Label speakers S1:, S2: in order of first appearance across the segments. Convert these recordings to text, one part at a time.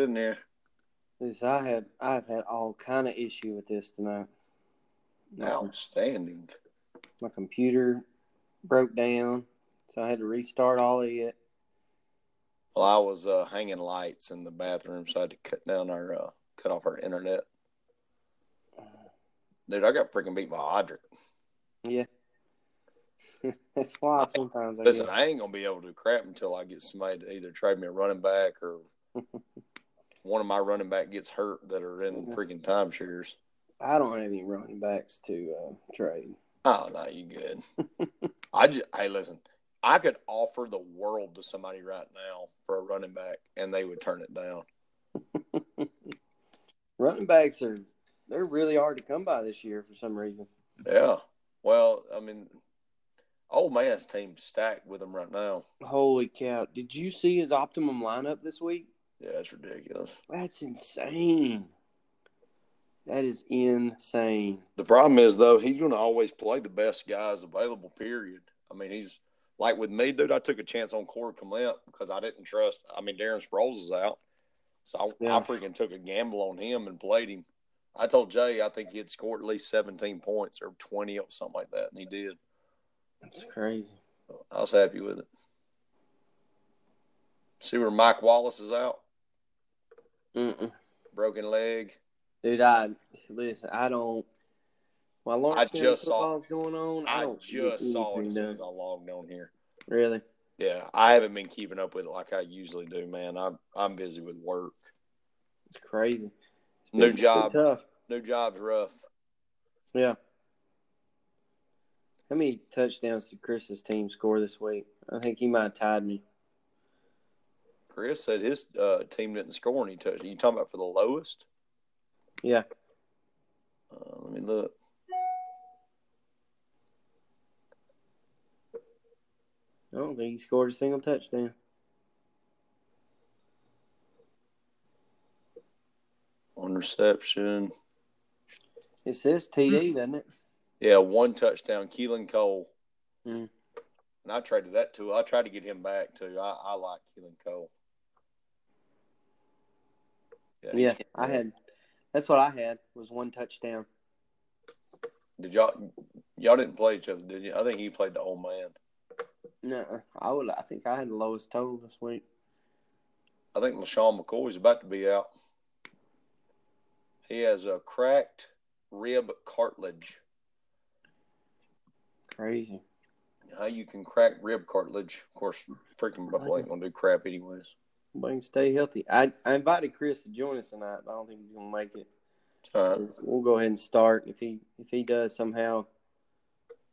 S1: sitting there.
S2: This I had I've had all kind of issue with this tonight.
S1: Outstanding.
S2: My computer broke down, so I had to restart all of it.
S1: Well, I was uh, hanging lights in the bathroom, so I had to cut down our uh, cut off our internet. Dude, I got freaking beat by Aldrich.
S2: Yeah. That's why I, sometimes I
S1: Listen,
S2: get,
S1: I ain't gonna be able to do crap until I get somebody to either trade me a running back or one of my running back gets hurt that are in freaking timeshares.
S2: I don't have any running backs to uh, trade.
S1: Oh no, you good. I just hey, listen, I could offer the world to somebody right now for a running back, and they would turn it down.
S2: Running backs are they're really hard to come by this year for some reason.
S1: Yeah. Well, I mean, old man's team's stacked with them right now.
S2: Holy cow! Did you see his optimum lineup this week?
S1: Yeah, it's ridiculous.
S2: That's insane. That is insane.
S1: The problem is though, he's going to always play the best guys available. Period. I mean, he's like with me, dude. I took a chance on Corey Clement because I didn't trust. I mean, Darren Sproles is out, so I,
S2: Yeah.
S1: I freaking took a gamble on him and played him. I told Jay I think he'd score at least seventeen points or twenty or something like that, and he did.
S2: That's crazy.
S1: I was happy with it. See where Mike Wallace is out,
S2: Mm-mm.
S1: broken leg.
S2: Dude, I listen. I don't. While
S1: I
S2: Lawrence County
S1: just saw-
S2: football's going on, I,
S1: I just saw it as soon as I logged on here.
S2: Really,
S1: Yeah, I haven't been keeping up with it like I usually do, man. I'm I'm busy with work.
S2: it's crazy.
S1: New
S2: it's been
S1: job.
S2: tough.
S1: New job's rough.
S2: Yeah. How many touchdowns did Chris's team score this week? I think he might have tied me.
S1: Chris said his uh, team didn't score any touchdowns. You talking about for the lowest?
S2: Yeah.
S1: Uh, let me look.
S2: I don't think he scored a single touchdown.
S1: One reception.
S2: It says TD, doesn't it?
S1: Yeah, one touchdown. Keelan Cole.
S2: Mm.
S1: And I traded that too. I tried to get him back too. I, I like Keelan Cole. He's
S2: Yeah, I had. That's what I had was one touchdown.
S1: Did y'all y'all didn't play each other, did you? I think he played the old man.
S2: No, I would. I think I had the lowest total this week.
S1: I think LeSean McCoy's about to be out. He has a cracked rib cartilage.
S2: Crazy.
S1: How you can crack rib cartilage? Of course, freaking Buffalo ain't gonna do crap anyways.
S2: He can stay healthy. I, I invited Chris to join us tonight, but I don't think he's gonna make it.
S1: All right.
S2: We'll go ahead and start. If he if he does somehow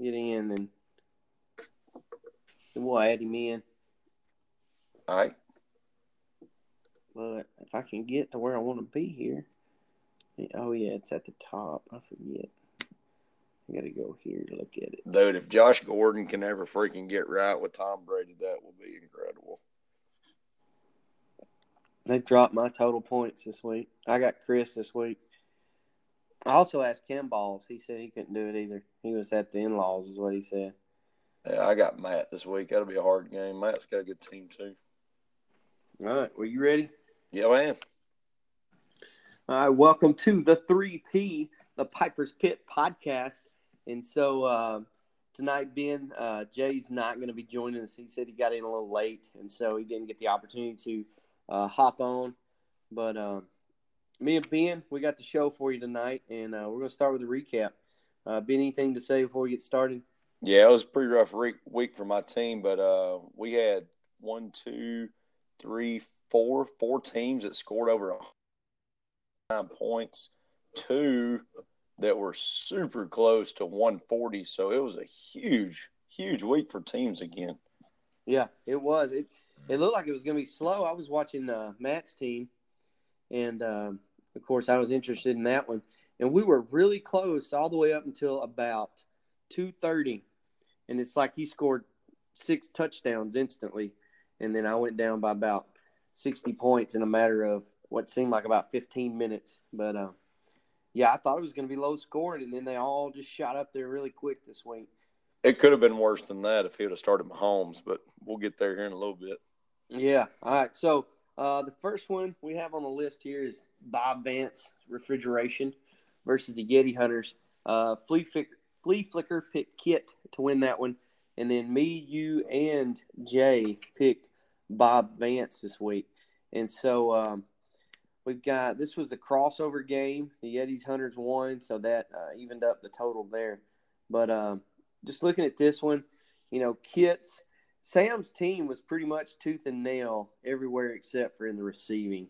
S2: get in, then then we'll add him in.
S1: All right.
S2: But if I can get to where I want to be here, oh yeah, it's at the top. I forget. I gotta go here to look at it.
S1: Dude, if Josh Gordon can ever freaking get right with Tom Brady, that will be incredible.
S2: They dropped my total points this week. I got Chris this week. I also asked Camballs. He said he couldn't do it either. He was at the in laws, is what he said.
S1: Yeah, I got Matt this week. That'll be a hard game. Matt's got a good team too.
S2: All right, were you ready?
S1: Yeah, I am.
S2: All right, welcome to the 3P, the Piper's Pit podcast. And so uh, tonight, Ben, uh, Jay's not going to be joining us. He said he got in a little late, and so he didn't get the opportunity to uh, hop on. But um, me and Ben, we got the show for you tonight, and uh, we're going to start with a recap. Uh, ben, anything to say before we get started?
S1: Yeah, it was a pretty rough re- week for my team, but uh, we had one, two, three, four, four teams that scored over nine points. Two that were super close to 140. So it was a huge, huge week for teams again.
S2: Yeah, it was. It it looked like it was going to be slow. I was watching uh, Matt's team, and um, of course, I was interested in that one. And we were really close all the way up until about two thirty, and it's like he scored six touchdowns instantly, and then I went down by about sixty points in a matter of what seemed like about fifteen minutes. But uh, yeah, I thought it was going to be low scoring, and then they all just shot up there really quick this week.
S1: It could have been worse than that if he would have started Mahomes, but we'll get there here in a little bit.
S2: Yeah. All right. So uh, the first one we have on the list here is Bob Vance Refrigeration versus the Yeti Hunters. Uh, Flea, Flicker, Flea Flicker picked Kit to win that one. And then me, you, and Jay picked Bob Vance this week. And so um, we've got this was a crossover game. The Yetis Hunters won, so that uh, evened up the total there. But um, just looking at this one, you know, Kit's Sam's team was pretty much tooth and nail everywhere except for in the receiving.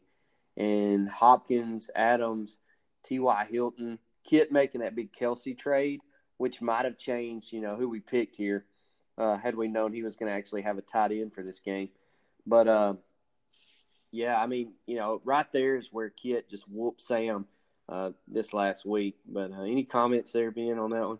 S2: And Hopkins, Adams, T.Y. Hilton, Kit making that big Kelce trade, which might have changed, you know, who we picked here uh, had we known he was going to actually have a tight end for this game. But uh, yeah, I mean, you know, right there is where Kit just whooped Sam uh, this last week. But uh, any comments there, being on that one?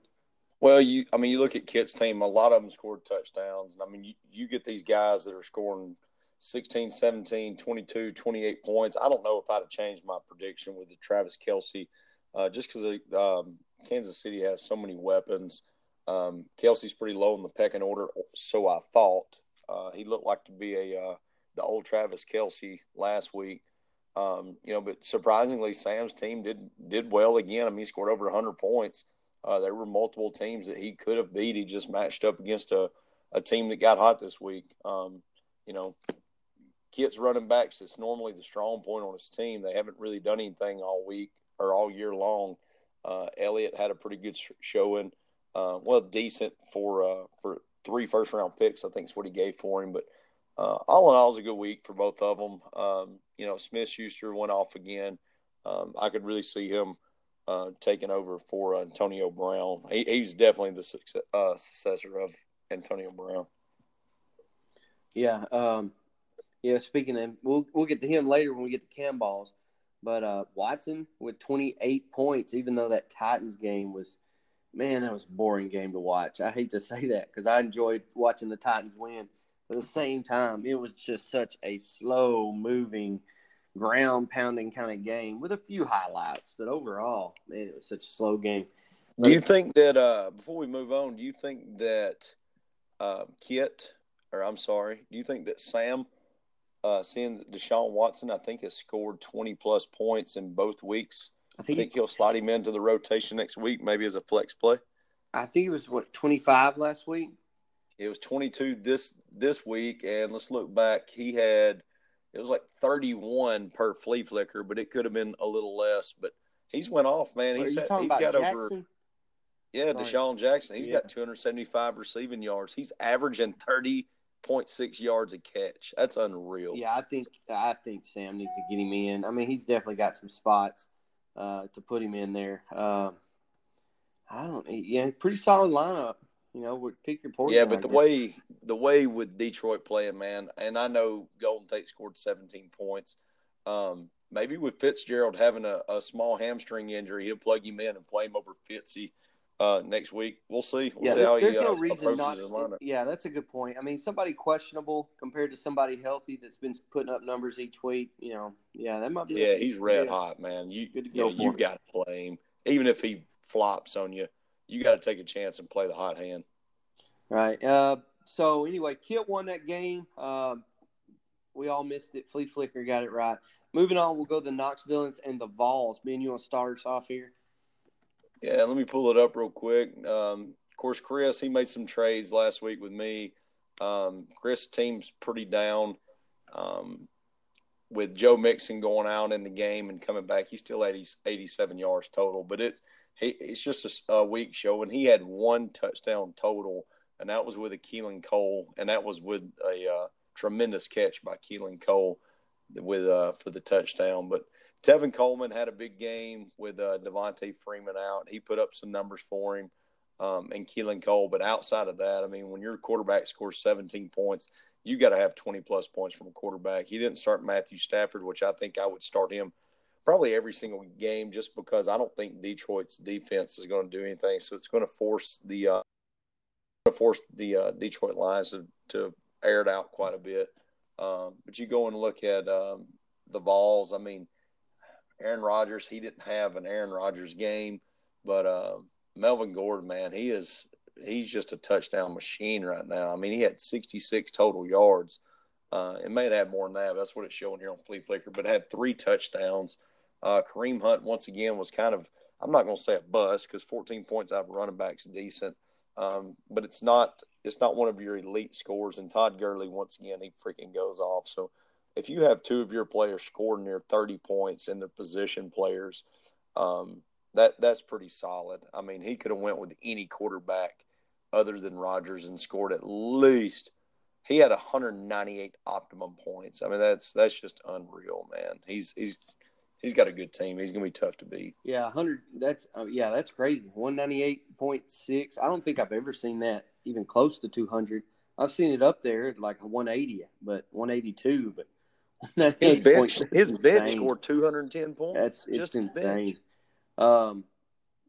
S1: Well, you, I mean, you look at Kit's team, a lot of them scored touchdowns. And I mean, you, you get these guys that are scoring 16, 17, 22, 28 points. I don't know if I'd have changed my prediction with the Travis Kelce, uh, just because um, Kansas City has so many weapons. Um, Kelce's pretty low in the pecking order, so I thought. Uh, he looked like to be a uh, the old Travis Kelce last week. Um, you know, but surprisingly, Sam's team did did well again. I mean, he scored over 100 points. Uh, there were multiple teams that he could have beat. He just matched up against a, a team that got hot this week. Um, you know, Kit's running backs, it's normally the strong point on his team. They haven't really done anything all week or all year long. Uh, Elliott had a pretty good sh- showing. Uh, well, decent for uh, for three first round picks. I think is what he gave for him. But uh, all in all, was a good week for both of them. Um, you know, Smith Schuster went off again. Um, I could really see him uh, taking over for Antonio Brown. He, he's definitely the success, uh, successor of Antonio Brown.
S2: Yeah, um, yeah. Speaking of, we'll we'll get to him later when we get to Camballs. But uh, Watson with 28 points, even though that Titans game was, man, that was a boring game to watch. I hate to say that because I enjoyed watching the Titans win. But at the same time, it was just such a slow moving, ground pounding kind of game with a few highlights. But overall, man, it was such a slow game.
S1: Do you think that uh, before we move on, do you think that uh, Kit, or I'm sorry, do you think that Sam, uh, seeing that Deshaun Watson, I think has scored 20 plus points in both weeks, I think, think he'll slide him into the rotation next week, maybe as a flex play?
S2: I think it was what 25 last week.
S1: It was 22 this this week, and let's look back. He had it was like 31 per flea flicker, but it could have been a little less. But he's went off, man. He's, he's got Jackson? over. Yeah, DeSean Jackson. He's yeah. got 275 receiving yards. He's averaging 30.6 yards a catch. That's unreal.
S2: Yeah, I think I think Sam needs to get him in. I mean, he's definitely got some spots uh, to put him in there. Um, I don't. Yeah, pretty solid lineup you know, with pick your poison.
S1: Yeah, but the way the way with Detroit playing, man, and I know Golden Tate scored 17 points. Um, maybe with Fitzgerald having a, a, small hamstring injury, he'll plug him in and play him over Fitzy uh, next week. We'll see. We'll
S2: yeah,
S1: see how
S2: there's
S1: he,
S2: no
S1: uh,
S2: reason not. Yeah, that's a good point. I mean, somebody questionable compared to somebody healthy that's been putting up numbers each week. You know, yeah, that might be.
S1: Yeah, he's red hot, man. You, good to you, you got to play him, even if he flops on you you got to take a chance and play the hot hand.
S2: Right. Uh, so anyway, Kit won that game. Uh, we all missed it. Flea Flicker got it right. Moving on, we'll go to the Knoxvilleans and the Vols. Ben, you want to start us off here?
S1: Yeah, let me pull it up real quick. Um, of course, Chris, he made some trades last week with me. Um, Chris' team's pretty down. Um, with Joe Mixon going out in the game and coming back, he's still 80, 87 yards total. But it's he, it's just a, a week show, and he had one touchdown total, and that was with a Keelan Cole, and that was with a uh, tremendous catch by Keelan Cole with uh, for the touchdown. But Tevin Coleman had a big game with uh, Devonta Freeman out. He put up some numbers for him um, and Keelan Cole. But outside of that, I mean, when your quarterback scores 17 points, you got to have 20 plus points from a quarterback. He didn't start Matthew Stafford, which I think I would start him – probably every single game just because I don't think Detroit's defense is going to do anything. So it's going to force the uh, force the uh, Detroit Lions to, to air it out quite a bit. Um, but you go and look at um, the Vols. I mean, Aaron Rodgers, he didn't have an Aaron Rodgers game, but uh, Melvin Gordon, man, he is he's just a touchdown machine right now. I mean, he had 66 total yards Uh, it may have had more than that. that's what it's showing here on Flea Flicker. But had three touchdowns. Uh, Kareem Hunt once again was kind of I'm not going to say a bust because 14 points out of running backs decent, um, but it's not it's not one of your elite scores. And Todd Gurley once again he freaking goes off. So if you have two of your players scoring near 30 points and they're position players, um, that that's pretty solid. I mean, he could have went with any quarterback other than Rodgers and scored at least. He had 198 optimum points. I mean, that's that's just unreal, man. He's he's he's got a good team. He's gonna be tough to beat.
S2: Yeah, 100. That's uh, yeah, that's crazy. 198.6. I don't think I've ever seen that even close to 200. I've seen it up there like 180, but 182, but
S1: his bench, his bench scored 210 points.
S2: That's it's just insane. Um,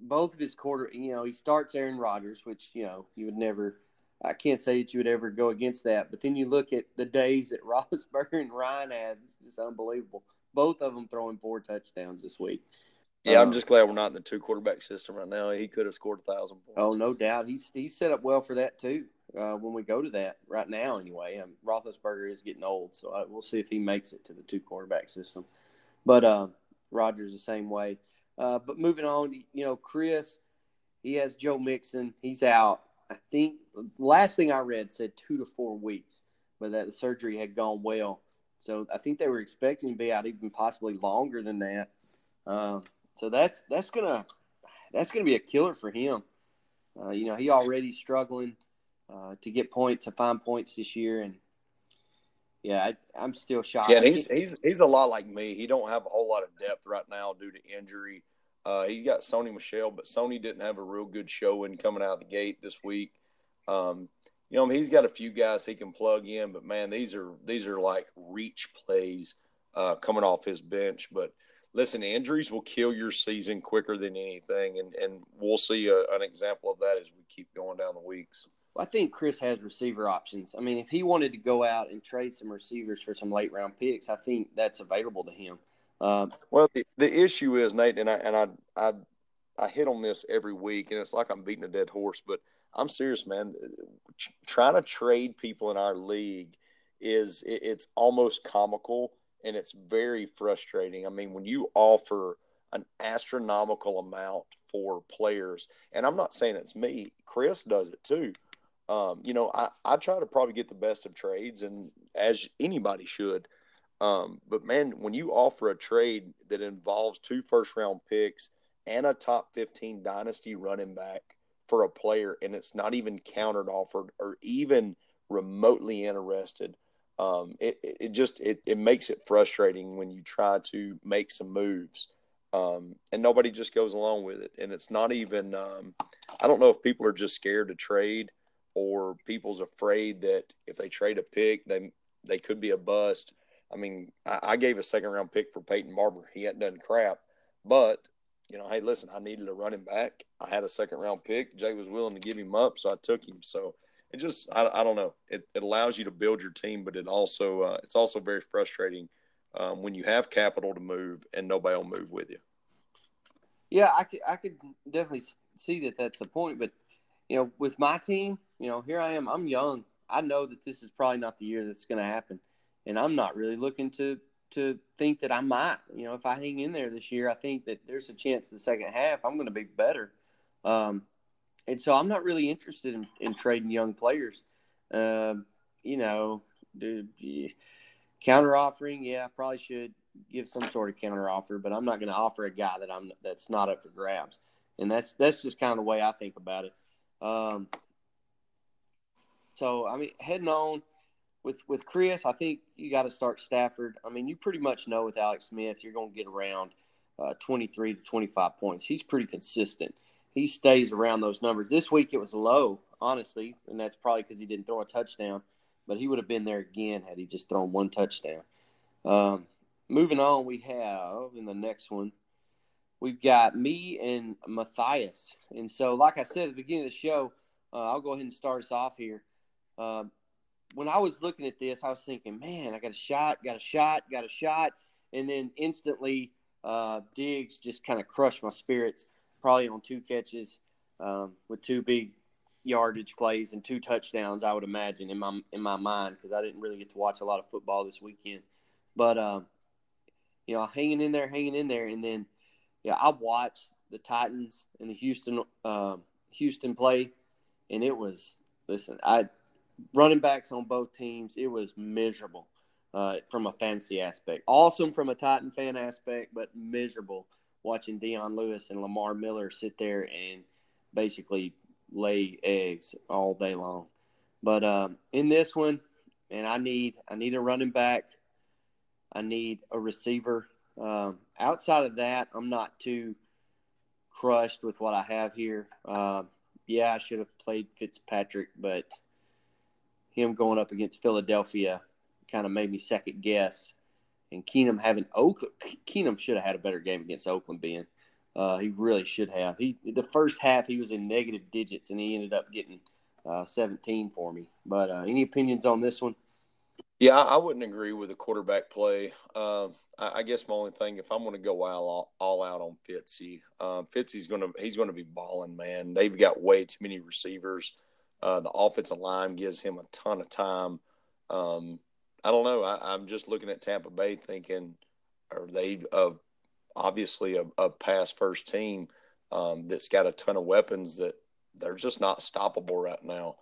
S2: both of his quarter, you know, he starts Aaron Rodgers, which you know you would never. I can't say that you would ever go against that. But then you look at the days that Roethlisberger and Ryan had; it's just unbelievable. Both of them throwing four touchdowns this week.
S1: Yeah, um, I'm just glad we're not in the two quarterback system right now. He could have scored a thousand points.
S2: Oh, no doubt. He's he's set up well for that too uh, when we go to that right now. Anyway, um, Roethlisberger is getting old, so I, we'll see if he makes it to the two quarterback system. But uh, Rodgers the same way. Uh, but moving on, you know, Chris, he has Joe Mixon. He's out. I think last thing I read said two to four weeks, but that the surgery had gone well. So I think they were expecting to be out even possibly longer than that. Uh, so that's that's gonna that's gonna be a killer for him. Uh, you know, he already struggling uh, to get points, to find points this year, and yeah, I, am still shocked.
S1: Yeah, he's he's he's a lot like me. He don't have a whole lot of depth right now due to injury. Uh, he's got Sony Michel, but Sony didn't have a real good showing coming out of the gate this week. Um, you know, he's got a few guys he can plug in, but man, these are these are like reach plays uh, coming off his bench. But listen, injuries will kill your season quicker than anything, and and we'll see a, an example of that as we keep going down the weeks.
S2: I think Chris has receiver options. I mean, if he wanted to go out and trade some receivers for some late round picks, I think that's available to him. Um,
S1: well, the, the issue is Nate, and I and I, I I hit on this every week, and it's like I'm beating a dead horse, but I'm serious, man. trying to trade people in our league is it, it's almost comical and it's very frustrating. I mean, when you offer an astronomical amount for players, and I'm not saying it's me, Chris does it too. Um, you know, I, I try to probably get the best of trades, and as anybody should. Um, but man, when you offer a trade that involves two first round picks and a top 15 dynasty running back for a player, and it's not even countered offered or even remotely interested, um, it, it just it, it makes it frustrating when you try to make some moves. Um, and nobody just goes along with it. And it's not even, um, I don't know if people are just scared to trade or people's afraid that if they trade a pick, they they could be a bust. I mean, I, I gave a second round pick for Peyton Barber. He hadn't done crap, but you know, hey, listen, I needed a running back. I had a second round pick. Jay was willing to give him up, so I took him. So it just, I, I don't know. It, it allows you to build your team, but it also, uh, it's also very frustrating um, when you have capital to move and nobody will move with you.
S2: Yeah, I could, I could definitely see that that's the point, but you know, with my team, you know, here I am. I'm young. I know that this is probably not the year that's going to happen, and I'm not really looking to to think that I might. You know, if I hang in there this year, I think that there's a chance the second half I'm going to be better. Um, and so I'm not really interested in, in trading young players. Um, you know, dude, counter offering, yeah, I probably should give some sort of counter offer, but I'm not going to offer a guy that I'm that's not up for grabs. And that's that's just kind of the way I think about it. Um, so I mean, heading on with with Chris, I think you got to start Stafford. I mean, you pretty much know with Alex Smith, you're going to get around uh, 23 to 25 points. He's pretty consistent. He stays around those numbers. This week it was low, honestly, and that's probably because he didn't throw a touchdown. But he would have been there again had he just thrown one touchdown. Um, moving on, we have in the next one we've got me and Matthias. And so, like I said at the beginning of the show, uh, I'll go ahead and start us off here. Uh, when I was looking at this, I was thinking, man, I got a shot, got a shot, got a shot. And then instantly, uh, Diggs just kind of crushed my spirits, probably on two catches um, with two big, yardage plays and two touchdowns. I would imagine in my in my mind because I didn't really get to watch a lot of football this weekend, but um, you know, hanging in there, hanging in there, and then yeah, I watched the Titans and the Houston uh, Houston play, and it was listen, I running backs on both teams, it was miserable uh, from a fantasy aspect. Awesome from a Titan fan aspect, but miserable watching Dion Lewis and Lamar Miller sit there and basically lay eggs all day long. But um, in this one, and I need I need a running back. I need a receiver. Um, outside of that, I'm not too crushed with what I have here. Uh, yeah, I should have played Fitzpatrick, but him going up against Philadelphia kind of made me second guess. And Keenum having Oakland, Keenum should have had a better game against Oakland. Being, uh, he really should have. He the first half he was in negative digits, and he ended up getting uh, 17 for me. But uh, any opinions on this one?
S1: Yeah, I wouldn't agree with the quarterback play. Um, I, I, guess my only thing, if I'm going to go all, all out on Fitzy, um, Fitzy's going to he's going to be balling, man. They've got way too many receivers. Uh, the offensive line gives him a ton of time. Um, I don't know. I, am just looking at Tampa Bay, thinking, are they uh, obviously a, a pass first team um, that's got a ton of weapons that they're just not stoppable right now.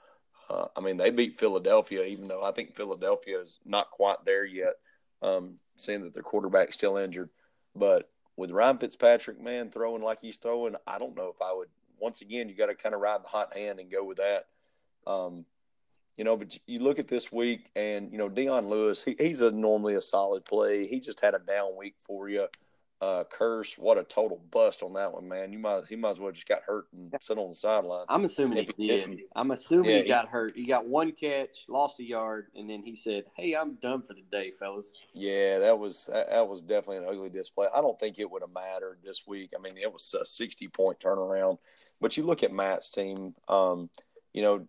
S1: Uh, I mean, they beat Philadelphia, even though I think Philadelphia is not quite there yet, um, seeing that their quarterback's still injured. But with Ryan Fitzpatrick, man, throwing like he's throwing, I don't know if I would. Once again, you got to kind of ride the hot hand and go with that. Um, you know, but you look at this week, and you know Dion Lewis, he, he's a normally a solid play. He just had a down week for you. Uh, Kearse, what a total bust on that one, man. You might he might as well just got hurt and sit on the sideline.
S2: I'm assuming if he, did. I'm assuming yeah, he got hurt. He got one catch, lost a yard, and then he said, "Hey, I'm done for the day, fellas."
S1: Yeah, that was that, that was definitely an ugly display. I don't think it would have mattered this week. I mean, it was a 60 point turnaround. But you look at Matt's team. Um, you know,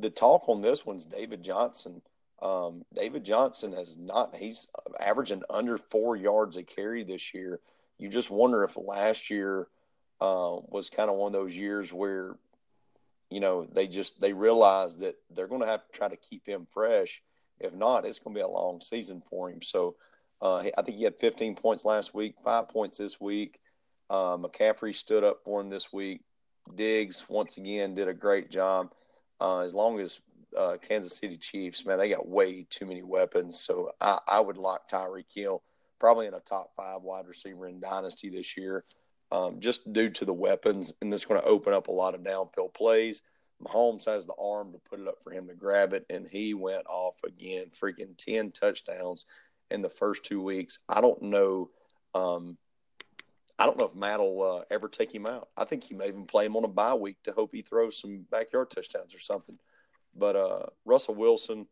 S1: the talk on this one's David Johnson. Um, David Johnson has not, he's averaging under four yards a carry this year. You just wonder if last year uh, was kind of one of those years where, you know, they just, they realized that they're going to have to try to keep him fresh. If not, it's going to be a long season for him. So uh, I think he had 15 points last week, five points this week. Uh, McCaffrey stood up for him this week. Diggs, once again, did a great job. Uh, as long as uh, Kansas City Chiefs, man, they got way too many weapons. So I, I would lock Tyreek Hill probably in a top five wide receiver in Dynasty this year, um, just due to the weapons. And this is going to open up a lot of downfield plays. Mahomes has the arm to put it up for him to grab it, and he went off again, freaking 10 touchdowns in the first two weeks. I don't know. Um, I don't know if Matt will uh, ever take him out. I think he may even play him on a bye week to hope he throws some backyard touchdowns or something. But uh, Russell Wilson,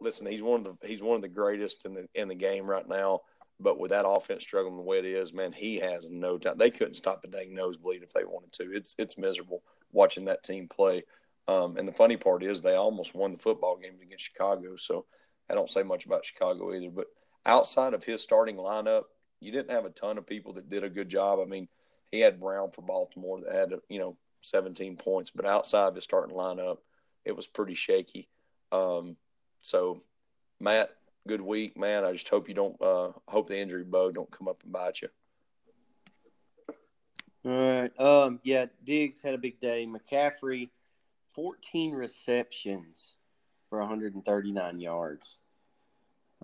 S1: listen, he's one of the he's one of the greatest in the in the game right now. But with that offense struggling the way it is, man, he has no time. They couldn't stop a dang nosebleed if they wanted to. It's it's miserable watching that team play. Um, and the funny part is they almost won the football game against Chicago. So I don't say much about Chicago either. But outside of his starting lineup, you didn't have a ton of people that did a good job. I mean, he had Brown for Baltimore that had you know 17 points, but outside of his starting lineup, it was pretty shaky. Um, so, Matt, good week, man. I just hope you don't uh, hope the injury bug don't come up and bite you.
S2: All right. Um, yeah, Diggs had a big day. McCaffrey, 14 receptions for 139 yards.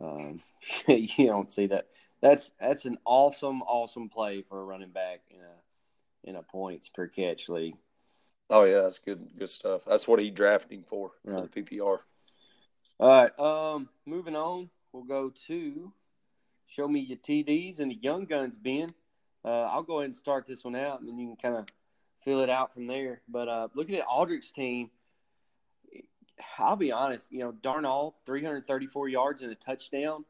S2: Um, you don't see that that's that's an awesome, awesome play for a running back in a in a points per catch league.
S1: Oh yeah, that's good good stuff. That's what he drafting for right. for the PPR.
S2: All right. Um, moving on, we'll go to show me your TDs and the young guns, Ben. Uh, I'll go ahead and start this one out, and then you can kind of fill it out from there. But uh, looking at Aldrich's team, I'll be honest. You know, Darnold, 334 yards and a touchdown.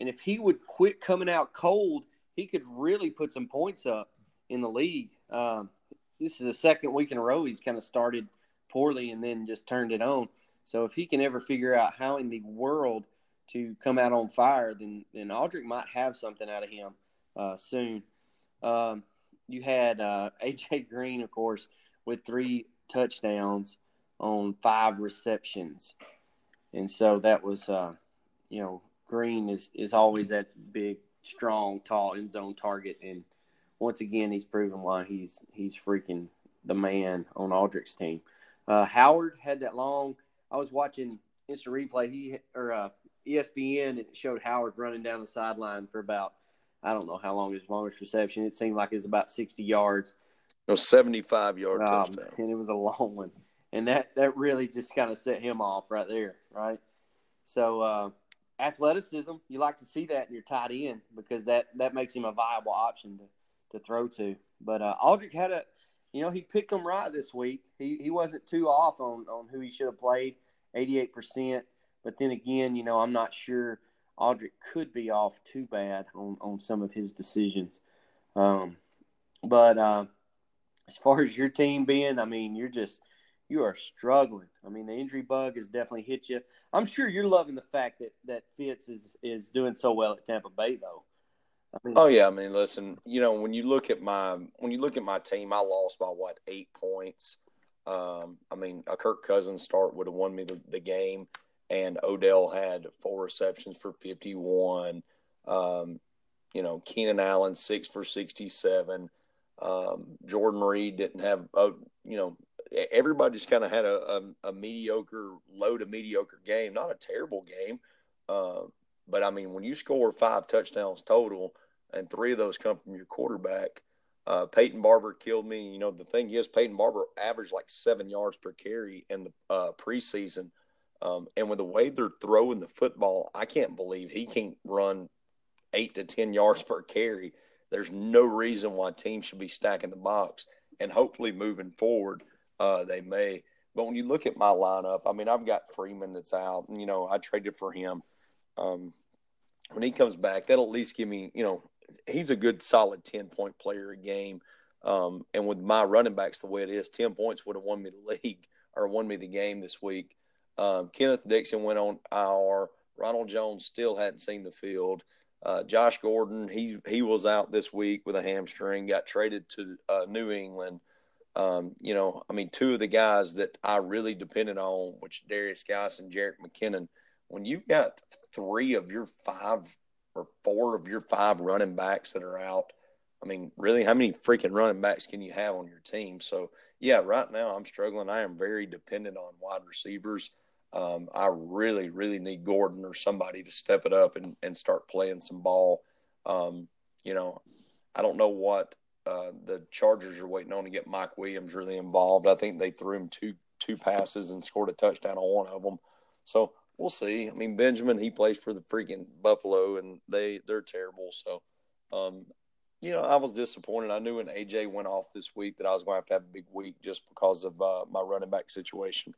S2: And if he would quit coming out cold, he could really put some points up in the league. Um, this is the second week in a row he's kind of started poorly and then just turned it on. So if he can ever figure out how in the world to come out on fire, then then Aldrich might have something out of him uh, soon. Um, you had uh, AJ Green, of course, with three touchdowns. on five receptions, and so that was, uh, you know, Green is is always that big, strong, tall end zone target, and once again, he's proven why he's he's freaking the man on Aldrich's team. Uh, Howard had that long. I was watching instant replay. He or uh, ESPN it showed Howard running down the sideline for about I don't know how long his longest reception. It seemed like it was about sixty yards.
S1: No, seventy-five yard um, touchdown,
S2: and it was a long one. And that that really just kind of set him off right there, right? So uh, athleticism, you like to see that in your tight end because that that makes him a viable option to to throw to. But uh, Aldrich had a, you know, he picked him right this week. He he wasn't too off on on who he should have played, eighty eight percent. But then again, you know, I'm not sure Aldrich could be off too bad on, on some of his decisions. Um, but uh, as far as your team being, I mean, you're just you are struggling. I mean, the injury bug has definitely hit you. I'm sure you're loving the fact that that Fitz is is doing so well at Tampa Bay, though.
S1: I mean, oh yeah, I mean, listen, you know, when you look at my when you look at my team, I lost by what eight points. Um, I mean, a Kirk Cousins start would have won me the, the game and Odell had four receptions for 51. Um, you know, Keenan Allen six for 67. Um, Jordan Reed didn't have, a, you know, everybody just kind of had a, a, a, mediocre, low to mediocre game. Not a terrible game, uh, but I mean, when you score five touchdowns total and three of those come from your quarterback, uh, Peyton Barber killed me. You know, the thing is, Peyton Barber averaged like seven yards per carry in the uh, preseason. Um, and with the way they're throwing the football, I can't believe he can't run eight to 10 yards per carry. There's no reason why teams should be stacking the box. And hopefully moving forward, uh, they may. But when you look at my lineup, I mean, I've got Freeman that's out. You know, I traded for him. Um, when he comes back, that'll at least give me, you know, he's a good, solid 10 point player a game. Um, and with my running backs the way it is, 10 points would have won me the league or won me the game this week. Um, Kenneth Dixon went on IR. Ronald Jones still hadn't seen the field. Uh, Josh Gordon, he he was out this week with a hamstring. Got traded to uh, New England. Um, you know, I mean, two of the guys that I really depended on, which Derrius Guice and Jerick McKinnon. When you've got three of your five or four of your five running backs that are out, I mean, really, how many freaking running backs can you have on your team? So, yeah, right now I'm struggling. I am very dependent on wide receivers. Um, I really, really need Gordon or somebody to step it up and, and start playing some ball. Um, you know, I don't know what uh, the Chargers are waiting on to get Mike Williams really involved. I think they threw him two two passes and scored a touchdown on one of them. So we'll see. I mean, Benjamin he plays for the freaking Buffalo, and they they're terrible. So, um, you know, I was disappointed. I knew when AJ went off this week that I was going to have to have a big week just because of uh, my running back situation.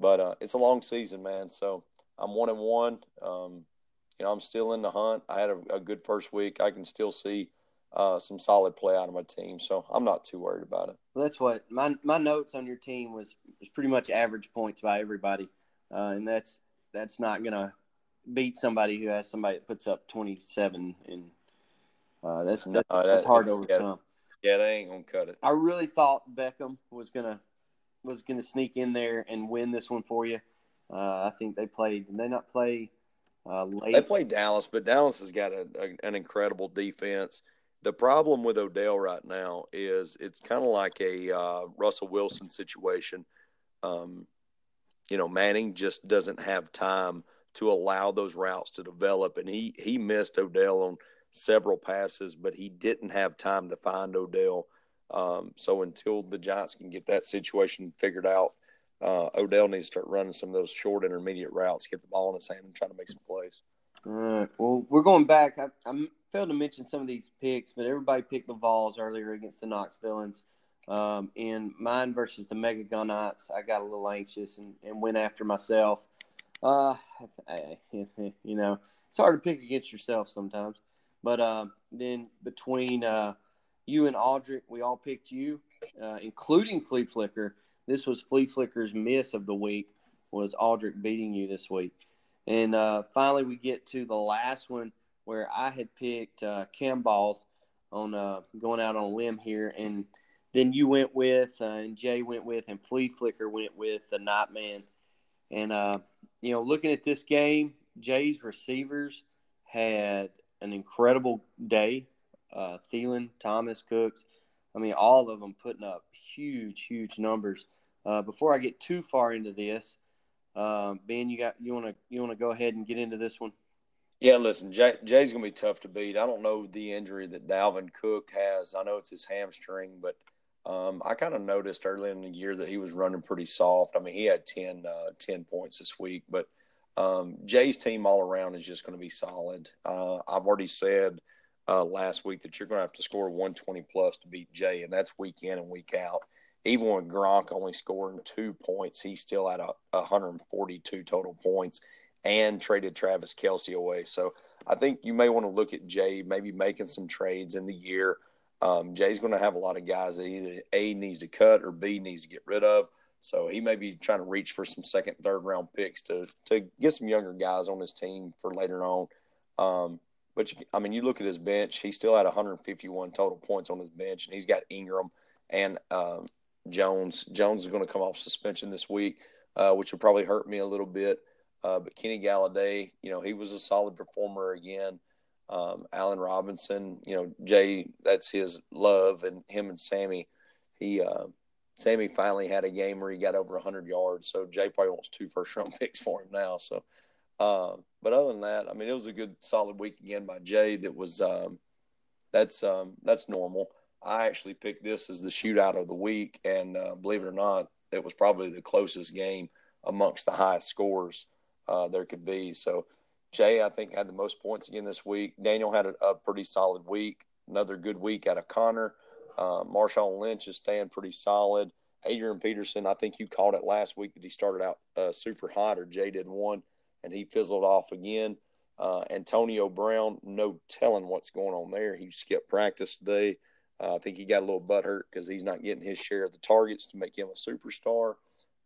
S1: But uh, it's a long season, man. So I'm one and one. Um, you know, I'm still in the hunt. I had a, a good first week. I can still see uh, some solid play out of my team, so I'm not too worried about it.
S2: Well, that's what my my notes on your team was was pretty much average points by everybody, uh, and that's that's not gonna beat somebody who has somebody that puts up 27 and uh, that's no, that, that's hard to overcome.
S1: Yeah, yeah, they ain't gonna cut it.
S2: I really thought Beckham was gonna was going to sneak in there and win this one for you. Uh, I think they played. Did they not play uh, late?
S1: They played Dallas, but Dallas has got a, a, an incredible defense. The problem with Odell right now is it's kind of like a uh, Russell Wilson situation. Um, you know, Manning just doesn't have time to allow those routes to develop, and he he missed Odell on several passes, but he didn't have time to find Odell. Um, so until the Giants can get that situation figured out, uh, Odell needs to start running some of those short intermediate routes, get the ball in his hand, and try to make some plays.
S2: All right. Well, we're going back. I, I failed to mention some of these picks, but everybody picked the Vols earlier against the Knox Villains. Um, in mine versus the Mega Gunnites, I got a little anxious and, and went after myself. Uh, I, you know, it's hard to pick against yourself sometimes. But uh, then between uh, you and Aldrich, we all picked you, uh, including Flea Flicker. This was Flea Flicker's miss of the week. Was Aldrich beating you this week? And uh, finally, we get to the last one where I had picked uh, Camballs on uh, going out on a limb here, and then you went with, uh, and Jay went with, and Flea Flicker went with the Nightman. And uh, you know, looking at this game, Jay's receivers had an incredible day. Uh, Thielen, Thomas, Cooks, I mean, all of them putting up huge, huge numbers. Uh, before I get too far into this, uh, Ben, you got you want to you want to go ahead and get into this one?
S1: Yeah, listen, Jay, Jay's gonna be tough to beat. I don't know the injury that Dalvin Cook has. I know it's his hamstring, but um, I kind of noticed early in the year that he was running pretty soft. I mean, he had 10, uh, 10 points this week, but um, Jay's team all around is just going to be solid. Uh, I've already said uh, last week that you're going to have to score 120 plus to beat Jay, and that's week in and week out. Even with Gronk only scoring two points, he still had a, 142 total points and traded Travis Kelce away. So I think you may want to look at Jay maybe making some trades in the year. Um, Jay's going to have a lot of guys that either A needs to cut or B needs to get rid of. So he may be trying to reach for some second, third round picks to to get some younger guys on his team for later on. Um, but you, I mean, you look at his bench; he still had 151 total points on his bench, and he's got Ingram and um, Jones. Jones is going to come off suspension this week, uh, which will probably hurt me a little bit. Uh, but Kenny Golladay, you know, he was a solid performer again. Um, Allen Robinson, you know, Jay, that's his love, and him and Sammy. He uh, Sammy finally had a game where he got over 100 yards. So Jay probably wants two first round picks for him now. So um, but other than that, I mean, it was a good solid week again by Jay. That was um, that's um, that's normal. I actually picked this as the shootout of the week, and uh, believe it or not, it was probably the closest game amongst the highest scores uh, there could be. So Jay, I think, had the most points again this week. Daniel had a, a pretty solid week. Another good week out of Connor. Uh, Marshawn Lynch is staying pretty solid. Adrian Peterson, I think you called it last week that he started out uh, super hot, or Jay did one and he fizzled off again. Uh, Antonio Brown, no telling what's going on there. He skipped practice today. Uh, I think he got a little butthurt because he's not getting his share of the targets to make him a superstar.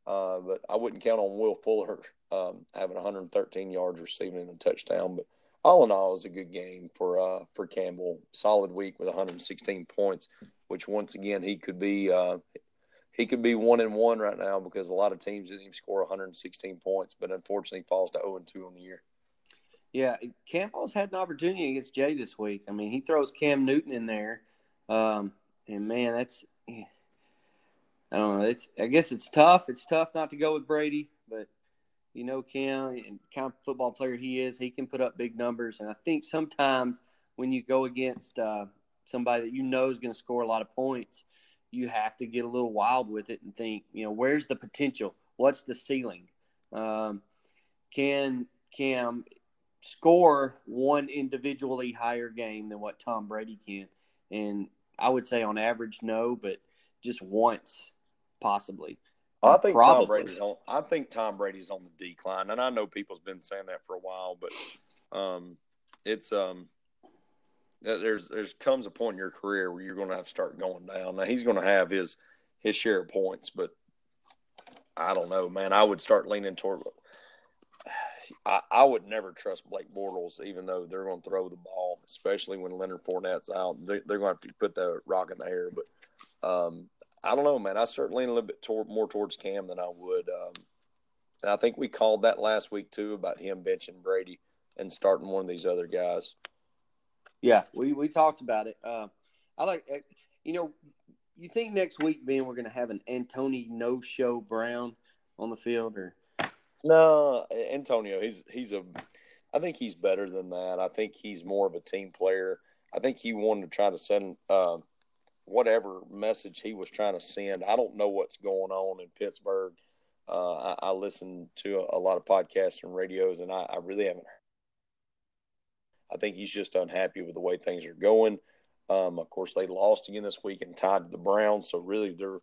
S1: Uh, but I wouldn't count on Will Fuller um, having 113 yards receiving and a touchdown. But all in all, it was a good game for uh, for Campbell. Solid week with 116 points, which once again he could be uh, he could be one and one right now because a lot of teams didn't even score 116 points, but unfortunately falls to 0 and 2 on the year.
S2: Yeah, Campbell's had an opportunity against Jay this week. I mean, he throws Cam Newton in there, um, and man, that's I don't know. It's I guess it's tough. It's tough not to go with Brady, but you know Cam and kind of football player he is, he can put up big numbers, and I think sometimes when you go against uh, somebody that you know is going to score a lot of points you have to get a little wild with it and think, you know, where's the potential? What's the ceiling? Um, can Cam score one individually higher game than what Tom Brady can? And I would say on average, no, but just once, possibly.
S1: I think Probably. Tom Brady's on. I think Tom Brady's on the decline, and I know people's been saying that for a while, but um, it's um, there's there's comes a point in your career where you're going to have to start going down. Now he's going to have his his share of points, but I don't know, man. I would start leaning toward. I, I would never trust Blake Bortles, even though they're going to throw the ball, especially when Leonard Fournette's out. They, are going to have to put the rock in the air. But um, I don't know, man. I start leaning a little bit toward, more towards Cam than I would. Um, and I think we called that last week too about him benching Brady and starting one of these other guys.
S2: Yeah, we, we talked about it. Uh, I like, uh, you know, you think next week, Ben, we're going to have an Antonio No Show Brown on the field, or
S1: no? Antonio, he's he's a. I think he's better than that. I think he's more of a team player. I think he wanted to try to send uh, whatever message he was trying to send. I don't know what's going on in Pittsburgh. Uh, I, I, listen to a, a, lot of podcasts and radios, and I, I really haven't I think he's just unhappy with the way things are going. Um, of course, they lost again this week and tied to the Browns, so really they're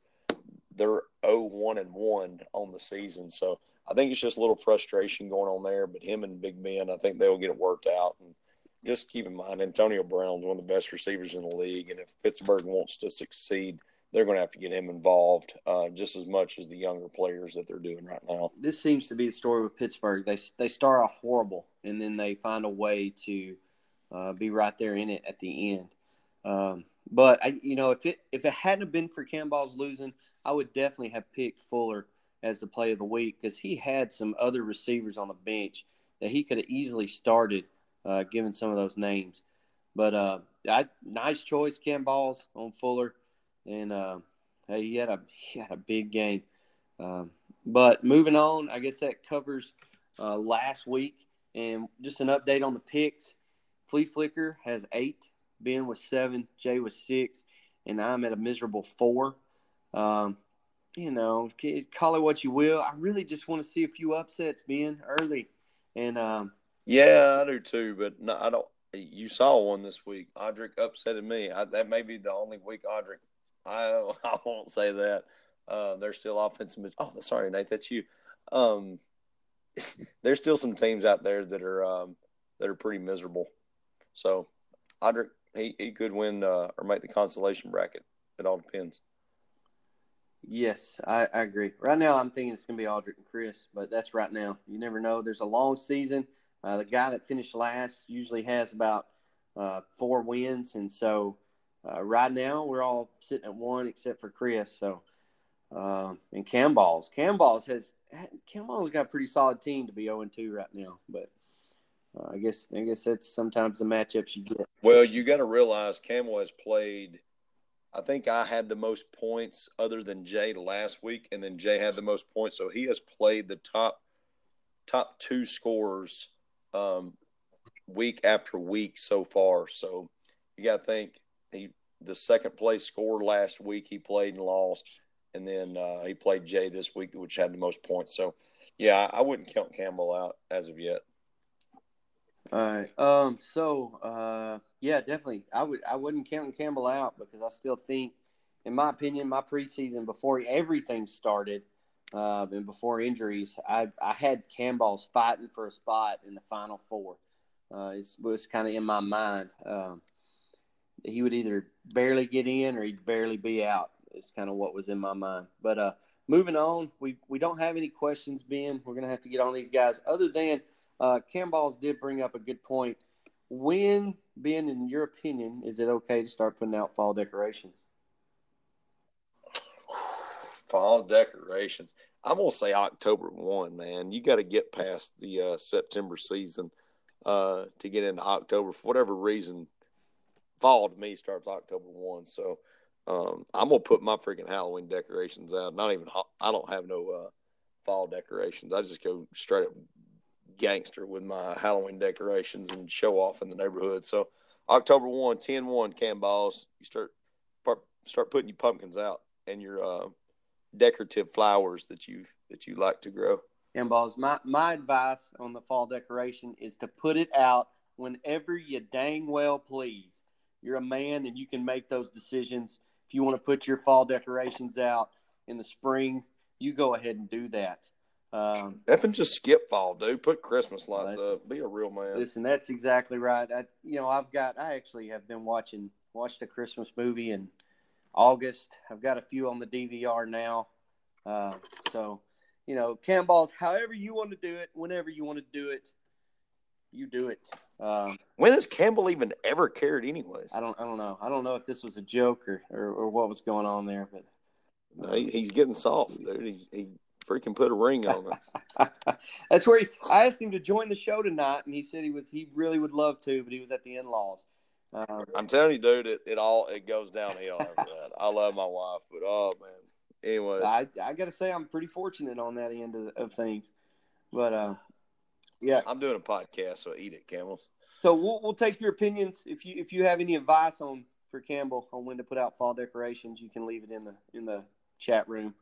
S1: they're 0-1 and one on the season. So I think it's just a little frustration going on there. But him and Big Ben, I think they'll get it worked out. And just keep in mind, Antonio Brown's one of the best receivers in the league, and if Pittsburgh wants to succeed, they're going to have to get him involved uh, just as much as the younger players that they're doing right now.
S2: This seems to be the story with Pittsburgh. They they start off horrible, and then they find a way to uh, be right there in it at the end. Um, but I, you know, if it if it hadn't been for Camballs losing, I would definitely have picked Fuller as the play of the week because he had some other receivers on the bench that he could have easily started, uh, given some of those names. But uh, I, nice choice, Ken Camballs on Fuller, and uh, hey, he had a he had a big game. Um, but moving on, I guess that covers uh, last week, and just an update on the picks. Flea Flicker has eight, Ben was seven, Jay was six, and I'm at a miserable four. Um, you know, call it what you will. I really just want to see a few upsets, Ben, early. And um,
S1: yeah, I do too. But no, I don't. You saw one this week. Audric upsetted me. I, that may be the only week Audric. I I won't say that. Uh, they're still offensive. Oh, sorry, Nate. That's you. Um, there's still some teams out there that are um, that are pretty miserable. So, Audric, he, he could win uh, or make the consolation bracket. It all depends.
S2: Yes, I, I agree. Right now, I'm thinking it's going to be Audric and Chris, but that's right now. You never know. There's a long season. Uh, the guy that finished last usually has about uh, four wins, and so uh, right now we're all sitting at one except for Chris. So, um, and Camballs, Camballs has Camballs got a pretty solid team to be 0 2 right now, but uh, I guess I guess that's sometimes the matchups you get.
S1: Well, you got to realize Campbell has played. I think I had the most points other than Jay last week, and then Jay had the most points. So he has played the top top two scorers um, week after week so far. So you got to think he the second place scorer last week he played and lost, and then uh, he played Jay this week, which had the most points. So yeah, I wouldn't count Campbell out as of yet.
S2: All right. Um. So, uh, yeah, definitely. I would. I wouldn't count Campbell out because I still think, in my opinion, my preseason before everything started, uh, and before injuries, I I had Campbell's fighting for a spot in the final four. Uh, it was kind of in my mind. Um, he would either barely get in or he'd barely be out. Is kind of what was in my mind. But uh, moving on, we we don't have any questions, Ben. We're gonna have to get on these guys. Other than uh, Cam Balls did bring up a good point. When, Ben, in your opinion, is it okay to start putting out fall decorations?
S1: Fall decorations. I'm gonna say October one, man. You got to get past the uh, September season uh, to get into October. For whatever reason, fall to me starts October one. So um, I'm gonna put my freaking Halloween decorations out. Not even I don't have no uh, fall decorations. I just go straight up gangster with my Halloween decorations and show off in the neighborhood. So October 1, 10 1 can balls. You start start putting your pumpkins out and your uh, decorative flowers that you that you like to grow.
S2: And balls, my my advice on the fall decoration is to put it out whenever you dang well please. You're a man and you can make those decisions. If you want to put your fall decorations out in the spring, you go ahead and do that.
S1: Um, Effing just skip fall, dude. Put Christmas lights up. Be a real man.
S2: Listen, that's exactly right. I, you know, I've got. I actually have been watching watched a Christmas movie in August. I've got a few on the DVR now. Uh, so, you know, cam balls. However you want to do it, whenever you want to do it, you do it. Um,
S1: when has Campbell even ever cared, anyways?
S2: I don't. I don't know. I don't know if this was a joke or or, or what was going on there, but.
S1: No, he, he's getting soft, dude. He, he freaking put a ring on it.
S2: That's where he, I asked him to join the show tonight, and he said he was he really would love to, but he was at the in laws.
S1: Um, I'm telling you, dude, it, it all it goes downhill after that. I love my wife, but oh man. Anyways,
S2: I I got to say I'm pretty fortunate on that end of, of things, but uh, yeah,
S1: I'm doing a podcast, so eat it, camels.
S2: So we'll we'll take your opinions if you if you have any advice on for Campbell on when to put out fall decorations, you can leave it in the in the chat room.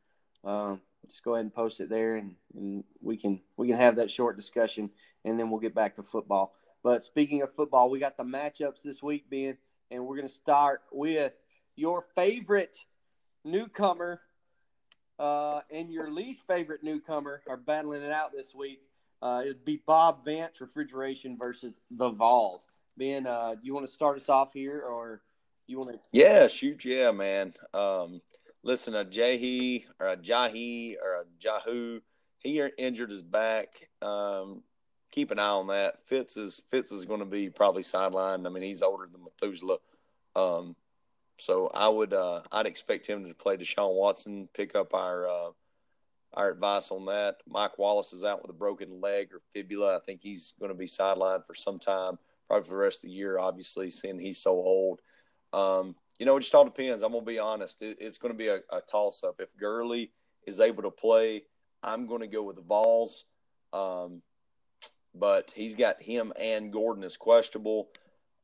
S2: Um, just go ahead and post it there, and, and we can we can have that short discussion, and then we'll get back to football. But speaking of football, we got the matchups this week, Ben, and we're going to start with your favorite newcomer uh, and your least favorite newcomer are battling it out this week. Uh, it'd be Bob Vance Refrigeration versus the Vols. Ben, uh, you want to start us off here, or you want to?
S1: Yeah, shoot, yeah, man. Um, listen, a Jahi or a Jahi or a Jahu, he injured his back. Um, keep an eye on that. Fitz is Fitz is going to be probably sidelined. I mean, he's older than Methuselah. Um, so I would uh, I'd expect him to play Deshaun Watson, pick up our uh, our advice on that. Mike Wallace is out with a broken leg or fibula. I think he's going to be sidelined for some time, probably for the rest of the year. Obviously, seeing he's so old. Um, you know, it just all depends. I'm gonna be honest. It, it's going to be a, a toss up. If Gurley is able to play, I'm going to go with the Vols. Um, but he's got him and Gordon as questionable.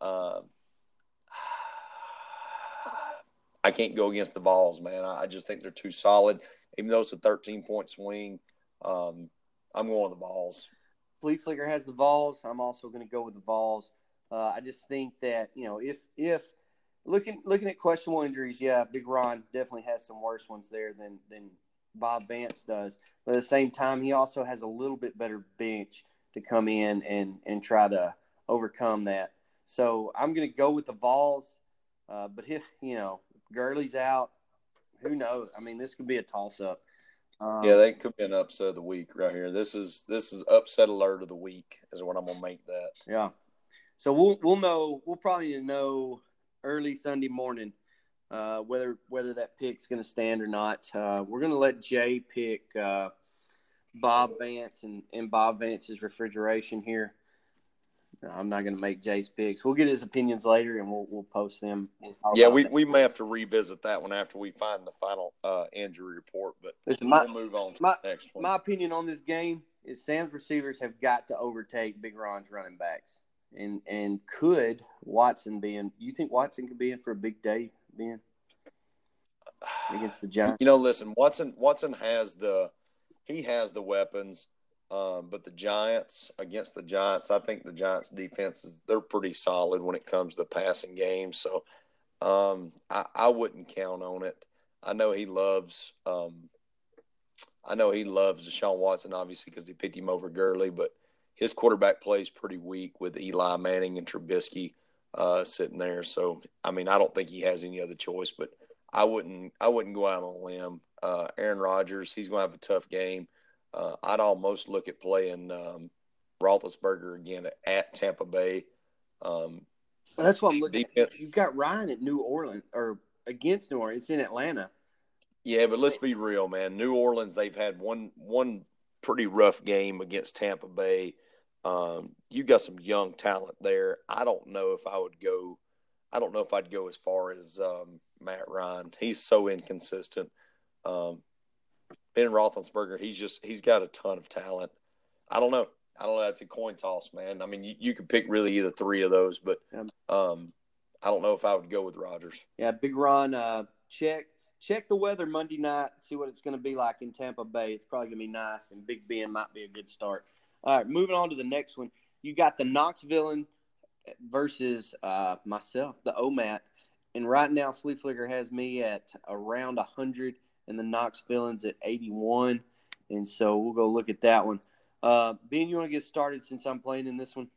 S1: Uh, I can't go against the Vols, man. I, just think they're too solid. Even though it's a 13 point swing, um, I'm going with the Vols.
S2: Flea Flicker has the Vols. I'm also going to go with the Vols. Uh, I just think that you know if if looking looking at questionable injuries, yeah, Big Ron definitely has some worse ones there than than Bob Vance does. But at the same time, he also has a little bit better bench to come in and and try to overcome that. So I'm going to go with the Vols. Uh, but if you know Gurley's out, who knows? I mean, this could be a toss up.
S1: Um, yeah, that could be an upset of the week right here. This is this is upset alert of the week is what I'm gonna make that.
S2: Yeah. So we'll we'll know we'll probably know early Sunday morning uh, whether whether that pick's going to stand or not. Uh, we're going to let Jay pick uh, Bob Vance and, and Bob Vance's refrigeration here. I'm not going to make Jay's picks. We'll get his opinions later, and we'll we'll post them.
S1: We'll yeah, we, we may have to revisit that one after we find the final uh, injury report. But Listen, my, we'll move on to
S2: my,
S1: the next one.
S2: My opinion on this game is Sam's receivers have got to overtake Big Ron's running backs, and and could Watson be in? You think Watson could be in for a big day, Ben? Against the Giants.
S1: You know, listen, Watson Watson has the he has the weapons. Um, but the Giants against the Giants, I think the Giants' defense is they're pretty solid when it comes to the passing games. So um, I, I, wouldn't count on it. I know he loves. Um, I know he loves Deshaun Watson, obviously, because he picked him over Gurley, but his quarterback plays pretty weak with Eli Manning and Trubisky uh, sitting there. So I mean, I don't think he has any other choice. But I wouldn't. I wouldn't go out on a limb. Uh, Aaron Rodgers, he's going to have a tough game. Uh, I'd almost look at playing um, Roethlisberger again at, at Tampa Bay. Um,
S2: that's what I'm looking defense. at. You've got Ryan at New Orleans or against New Orleans. It's in Atlanta.
S1: Yeah, but let's be real, man. New Orleans, they've had one one pretty rough game against Tampa Bay. Um, you got some young talent there. I don't know if I would go. I don't know if I'd go as far as um, Matt Ryan. He's so inconsistent. Um, Ben Roethlisberger, he's just he's got a ton of talent. I don't know. I don't know. That's a coin toss, man. I mean, you, you could pick really either three of those, but um, I don't know if I would go with Rodgers.
S2: Yeah, Big Ron, uh, check check the weather Monday night. See what it's going to be like in Tampa Bay. It's probably going to be nice, and Big Ben might be a good start. All right, moving on to the next one. You got the Knoxville versus uh, myself, the OMAT. And right now, Flea Flicker has me at around 100 and the Knox Villains at 81. And so we'll go look at that one. Uh, ben, you want to get started since I'm playing in this one?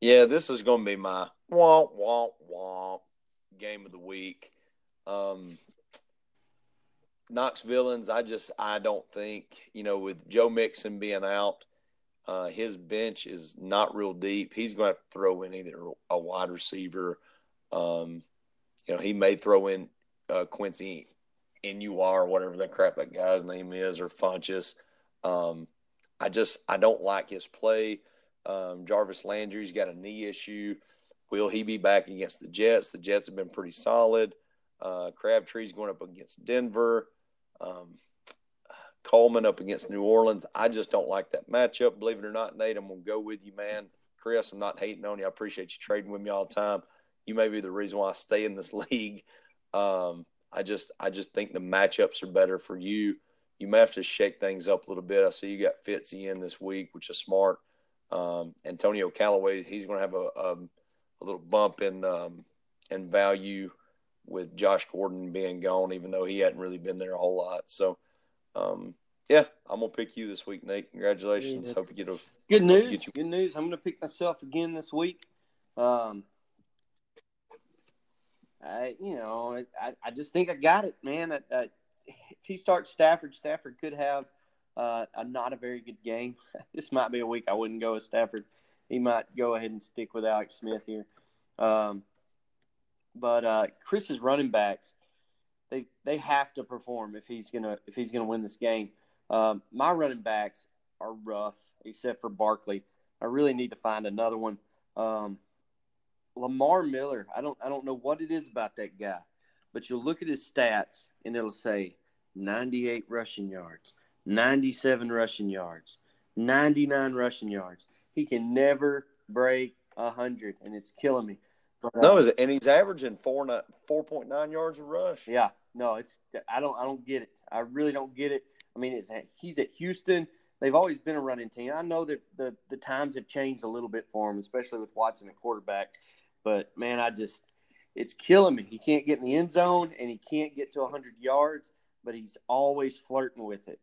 S1: Yeah, this is going to be my womp, womp, womp game of the week. Um, Knox Villains, I just, I don't think, you know, with Joe Mixon being out, uh, his bench is not real deep. He's going to, throw in either a wide receiver. Um, you know, he may throw in uh, Quincy NUR, whatever that crap that guy's name is, or Funchess. Um, I just I don't like his play. Um, Jarvis Landry's got a knee issue. Will he be back against the Jets? The Jets have been pretty solid. Uh, Crabtree's going up against Denver. Um, Coleman up against New Orleans. I just don't like that matchup. Believe it or not, Nate, I'm going to go with you, man. Chris, I'm not hating on you. I appreciate you trading with me all the time. You may be the reason why I stay in this league. Um, I just I just think the matchups are better for you. You may have to shake things up a little bit. I see you got Fitzy in this week, which is smart. Um, Antonio Callaway, he's going to have a, a, a, little bump in um, in value with Josh Gordon being gone, even though he hadn't really been there a whole lot. So, um, yeah, I'm gonna pick you this week, Nate. Congratulations. Hope you get a
S2: good news. You... Good news. I'm gonna pick myself again this week. Um, I, you know, I, I just think I got it, man. I, I, if he starts Stafford, Stafford could have uh, a not a very good game. this might be a week I wouldn't go with Stafford. He might go ahead and stick with Alex Smith here. Um, but uh, Chris's running backs, they they have to perform if he's gonna if he's gonna win this game. Um, my running backs are rough, except for Barkley. I really need to find another one. Um, Lamar Miller, I don't I don't know what it is about that guy, but you'll look at his stats and it'll say 98 rushing yards, 97 rushing yards, 99 rushing yards. He can never break 100, and it's killing me.
S1: But, uh, no, and he's averaging four four point nine yards a rush.
S2: Yeah, no, it's I don't I don't get it. I really don't get it. I mean, it's he's at Houston. They've always been a running team. I know that the the times have changed a little bit for him, especially with Watson at quarterback. But man, I just it's killing me. He can't get in the end zone and he can't get to 100 yards, but he's always flirting with it.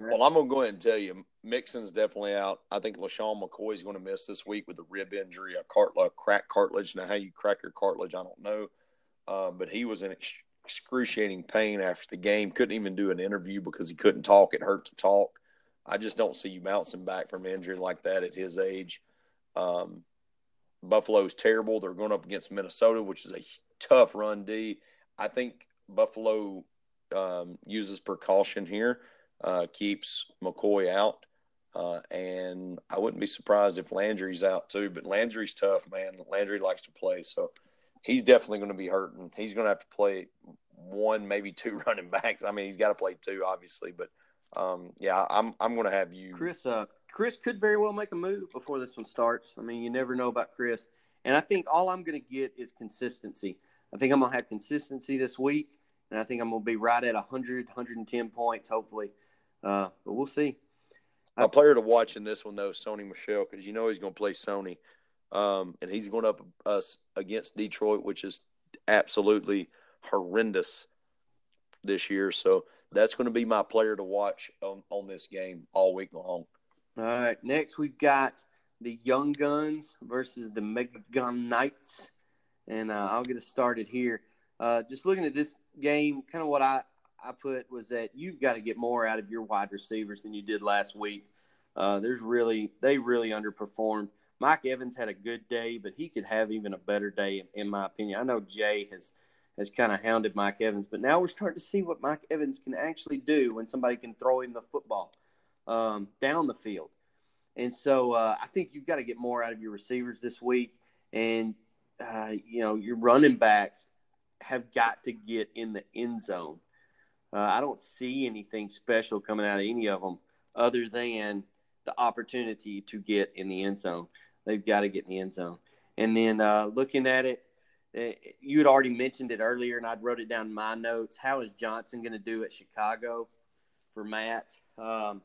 S1: Well, I'm to go ahead and tell you, Mixon's definitely out. I think LeSean McCoy's going to miss this week with a rib injury, a, cart, a cartilage. Now, how you crack your cartilage, I don't know. Uh, but he was in excruciating pain after the game. Couldn't even do an interview because he couldn't talk. It hurt to talk. I just don't see you bouncing back from injury like that at his age. Um, Buffalo's terrible. They're going up against Minnesota, which is a tough run D. I think Buffalo um, uses precaution here, uh, keeps McCoy out. Uh, and I wouldn't be surprised if Landry's out too. But Landry's tough, man. Landry likes to play. So he's definitely going to be hurting. He's going to have to play one, maybe two running backs. I mean, he's got to play two, obviously. But um, yeah, I'm I'm going to have you,
S2: Chris. Uh, Chris could very well make a move before this one starts. I mean, you never know about Chris. And I think all I'm going to get is consistency. I think I'm going to have consistency this week, and I think I'm going to be right at 100, 110 points, hopefully. Uh, but we'll see.
S1: A player to watch in this one, though, is Sony Michel, because you know he's going to play Sony. Um, and he's going up us against Detroit, which is absolutely horrendous this year. So that's going to be my player to watch on, on this game all week long.
S2: All right. Next, we've got the Young Guns versus the Mega Gun Knights. And uh, I'll get us started here. Uh, just looking at this game, kind of what I, I put was that you've got to get more out of your wide receivers than you did last week. Uh, there's really, they really underperformed. Mike Evans had a good day, but he could have even a better day, in my opinion. I know Jay has has kind of hounded Mike Evans, but now we're starting to see what Mike Evans can actually do when somebody can throw him the football um, down the field. And so uh, I think you've got to get more out of your receivers this week, and uh, you know your running backs have got to get in the end zone. Uh, I don't see anything special coming out of any of them other than the opportunity to get in the end zone. They've got to get in the end zone. And then uh, looking at it, eh, you had already mentioned it earlier, and I'd wrote it down in my notes. How is Johnson going to do at Chicago for Matt? Um,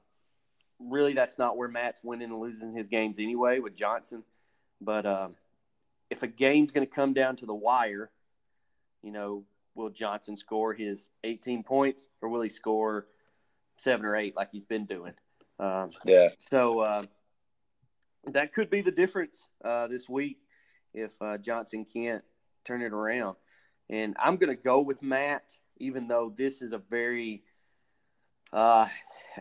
S2: really, that's not where Matt's winning and losing his games anyway with Johnson. But um, if a game's going to come down to the wire, you know, will Johnson score his 18 points or will he score seven or eight like he's been doing? Um,
S1: yeah.
S2: So uh, that could be the difference uh, this week if uh, Johnson can't turn it around. And I'm going to go with Matt, even though this is a very, uh,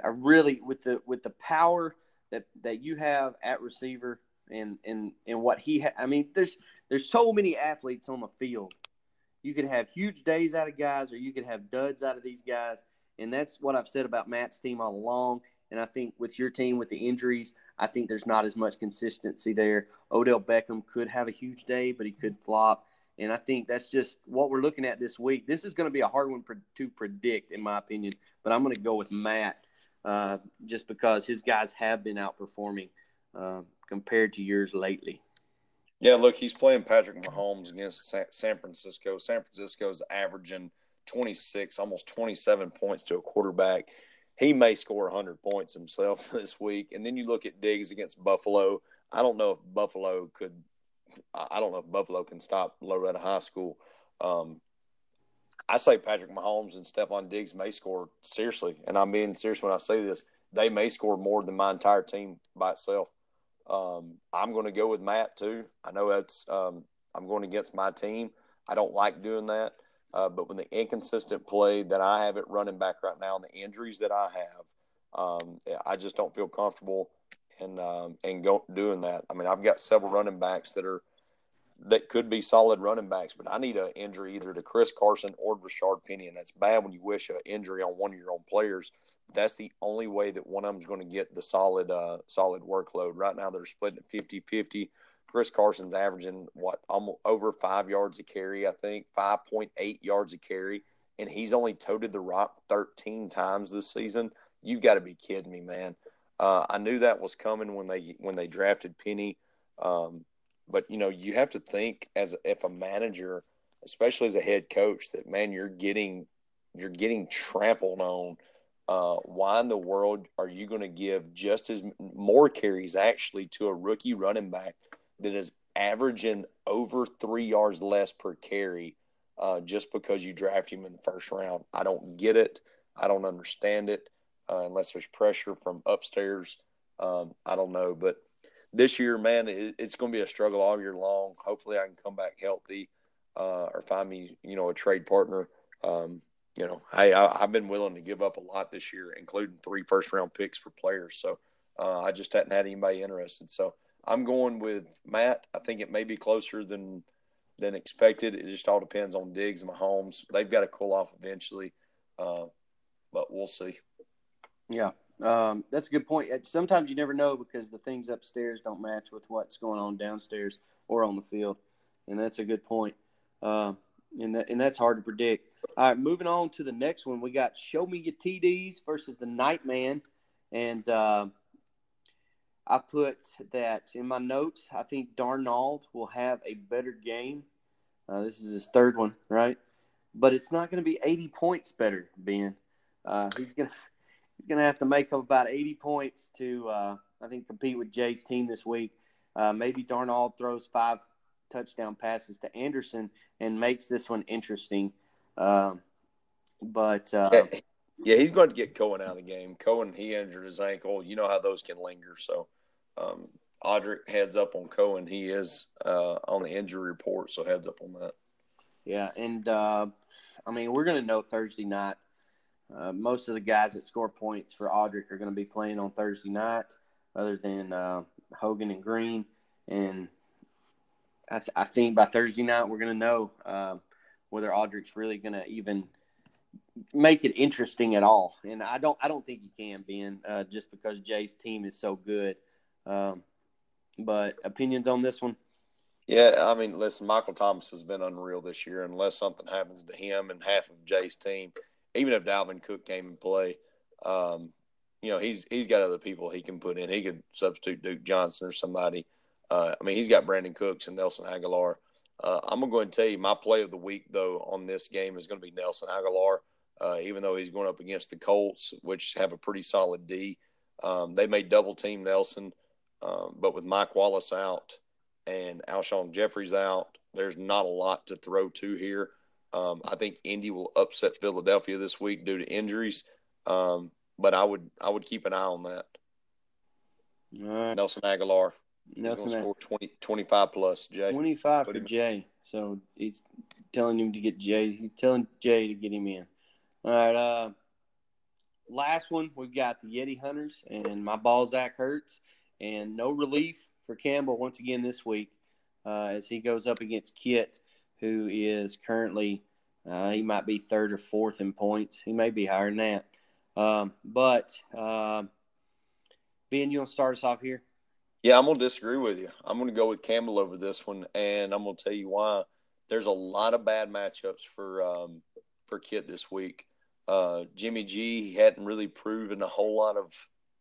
S2: a really with the with the power that that you have at receiver and and and what he. Ha- I mean, there's there's so many athletes on the field. You could have huge days out of guys, or you could have duds out of these guys. And that's what I've said about Matt's team all along. And I think with your team, with the injuries, I think there's not as much consistency there. Odell Beckham could have a huge day, but he could flop. And I think that's just what we're looking at this week. This is going to be a hard one to predict, in my opinion. But I'm going to go with Matt uh, just because his guys have been outperforming uh, compared to yours lately.
S1: Yeah, look, he's playing Patrick Mahomes against San Francisco. San Francisco's averaging 26, almost 27 points to a quarterback he may score 100 points himself this week. And then you look at Diggs against Buffalo. I don't know if Buffalo could. I don't know if Buffalo can stop Loretto High School. Um, I say Patrick Mahomes and Stefon Diggs may score seriously, and I'm being serious when I say this. They may score more than my entire team by itself. Um, I'm going to go with Matt too. I know that's um, I'm going against my team. I don't like doing that. Uh, but when the inconsistent play that I have at running back right now and the injuries that I have, um, I just don't feel comfortable in um, in go, doing that. I mean, I've got several running backs that are that could be solid running backs, but I need an injury either to Chris Carson or Rashaad Penny, and that's bad when you wish an injury on one of your own players. That's the only way that one of them's going to get the solid uh, solid workload. Right now, they're splitting it 50-50. Chris Carson's averaging what almost over five yards a carry, I think, five point eight yards a carry, and he's only toted the rock thirteen times this season. You've got to be kidding me, man. Uh, I knew that was coming when they when they drafted Penny. Um, but you know, you have to think as if a manager, especially as a head coach, that man, you're getting you're getting trampled on. Uh, why in the world are you going to give just as more carries actually to a rookie running back that is averaging over three yards less per carry uh, just because you draft him in the first round? I don't get it. I don't understand it uh, unless there's pressure from upstairs. Um, I don't know, but this year, man, it, it's going to be a struggle all year long. Hopefully, I can come back healthy uh, or find me, you know, a trade partner. Um, you know, hey, I, have been willing to give up a lot this year, including three first round picks for players. So uh, I just hadn't had anybody interested. So I'm going with Matt. I think it may be closer than than expected. It just all depends on Diggs and Mahomes. They've got to cool off eventually, uh, but we'll see.
S2: Yeah, um, that's a good point. Sometimes you never know because the things upstairs don't match with what's going on downstairs or on the field, and that's a good point. Uh, and that, and that's hard to predict. All right, moving on to the next one, we got Show Me Your TDs versus the Nightman, and uh, I put that in my notes. I think Darnold will have a better game. Uh, this is his third one, right? But it's not going to be 80 points better, Ben. Uh, he's to he's going to have to make up about 80 points to, uh, I think, compete with Jay's team this week. Uh, maybe Darnold throws five touchdown passes to Anderson and makes this one interesting. Um, but uh,
S1: yeah, he's going to get Cohen out of the game. Cohen he injured his ankle. You know how those can linger. So um, Audric heads up on Cohen. He is uh, on the injury report, so heads up on that.
S2: Yeah, and uh, I mean we're going to know Thursday night uh, most of the guys that score points for Audric are going to be playing on Thursday night, other than uh, Hogan and Green. And I, th- I, think by Thursday night we're going to know uh, whether Audric's really going to even make it interesting at all. And I don't I don't think he can, Ben, uh, just because Jay's team is so good. Um, but opinions on this one?
S1: Yeah, I mean, listen, Michael Thomas has been unreal this year. Unless something happens to him and half of Jay's team, even if Dalvin Cook came and play, um, you know, he's he's got other people he can put in. He could substitute Duke Johnson or somebody. Uh, I mean, he's got Brandin Cooks and Nelson Agholor. Uh, I'm gonna go and tell you my play of the week though on this game is going to be Nelson Agholor, Uh, even though he's going up against the Colts, which have a pretty solid D, um, they may double team Nelson, um, but with Mike Wallace out and Alshon Jeffries out, there's not a lot to throw to here. Um, I think Indy will upset Philadelphia this week due to injuries, um, but I would I would keep an eye on that.
S2: Right.
S1: Nelson Agholor. Nelson he's score 20, 25 plus. Jay.
S2: Twenty five for Jay. So he's telling him to get Jay. He's telling Jay to get him in. All right. Uh, last one we've got the Yeti Hunters and my ball Zach Hurts and no relief for Campbell once again this week uh, as he goes up against Kit who is currently uh, he might be third or fourth in points. He may be higher than that. Um, but uh, Ben, you want to start us off here?
S1: Yeah, I'm gonna disagree with you. I'm gonna go with Campbell over this one, and I'm gonna tell you why. There's a lot of bad matchups for um, for Kit this week. Uh, Jimmy G he hadn't really proven a whole lot of,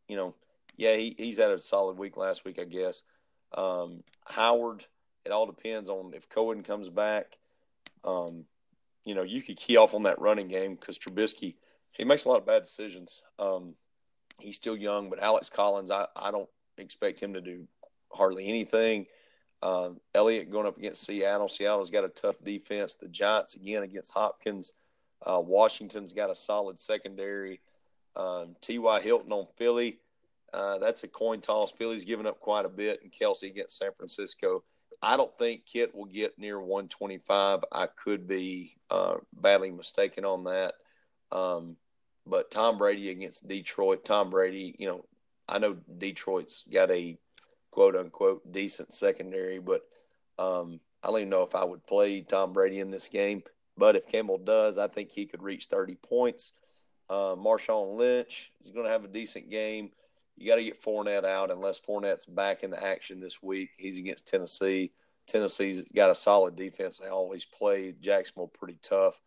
S1: you know, yeah, he, he's had a solid week last week, I guess. Um, Howard it all depends on if Cohen comes back. Um, you know, you could key off on that running game because Trubisky, he makes a lot of bad decisions. Um, he's still young, but Alex Collins, I, I don't expect him to do hardly anything. Uh, Elliott going up against Seattle. Seattle's got a tough defense. The Giants again against Hopkins. Uh, Washington's got a solid secondary. Um, T.Y. Hilton on Philly. Uh, that's a coin toss. Philly's given up quite a bit, and Kelce against San Francisco. I don't think Kit will get near 125. I could be uh, badly mistaken on that. Um, but Tom Brady against Detroit, Tom Brady, you know, I know Detroit's got a quote unquote decent secondary, but um, I don't even know if I would play Tom Brady in this game. But if Campbell does, I think he could reach 30 points. Uh, Marshawn Lynch is going to have a decent game. You got to get Fournette out unless Fournette's back in the action this week. He's against Tennessee. Tennessee's got a solid defense. They always play Jacksonville pretty tough.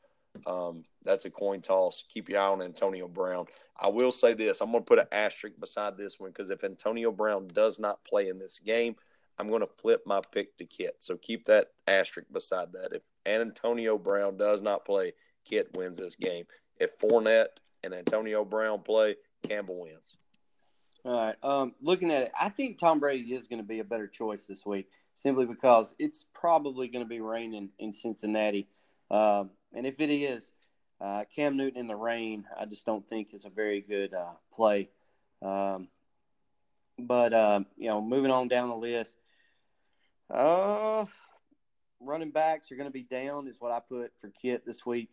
S1: Um, that's a coin toss. Keep your eye on Antonio Brown. I will say this: I'm going to put an asterisk beside this one because if Antonio Brown does not play in this game, I'm going to flip my pick to Kit. So keep that asterisk beside that. If Antonio Brown does not play, Kit wins this game. If Fournette and Antonio Brown play, Campbell wins.
S2: All right. Um, looking at it, I think Tom Brady is going to be a better choice this week, simply because it's probably going to be raining in Cincinnati. Um, and if it is, uh, Cam Newton in the rain, I just don't think is a very good uh, play. Um, but um, you know, moving on down the list, uh, running backs are going to be down, is what I put for Kit this week,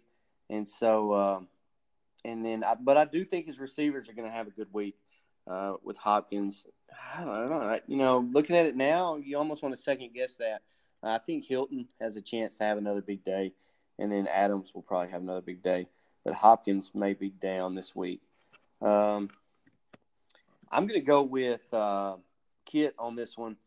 S2: and so, um, and then, I, but I do think his receivers are going to have a good week uh, with Hopkins. I don't know. You know, looking at it now, you almost want to second guess that. I think Hilton has a chance to have another big day, and then Adams will probably have another big day. But Hopkins may be down this week. Um, I'm going to go with uh, Kit on this one,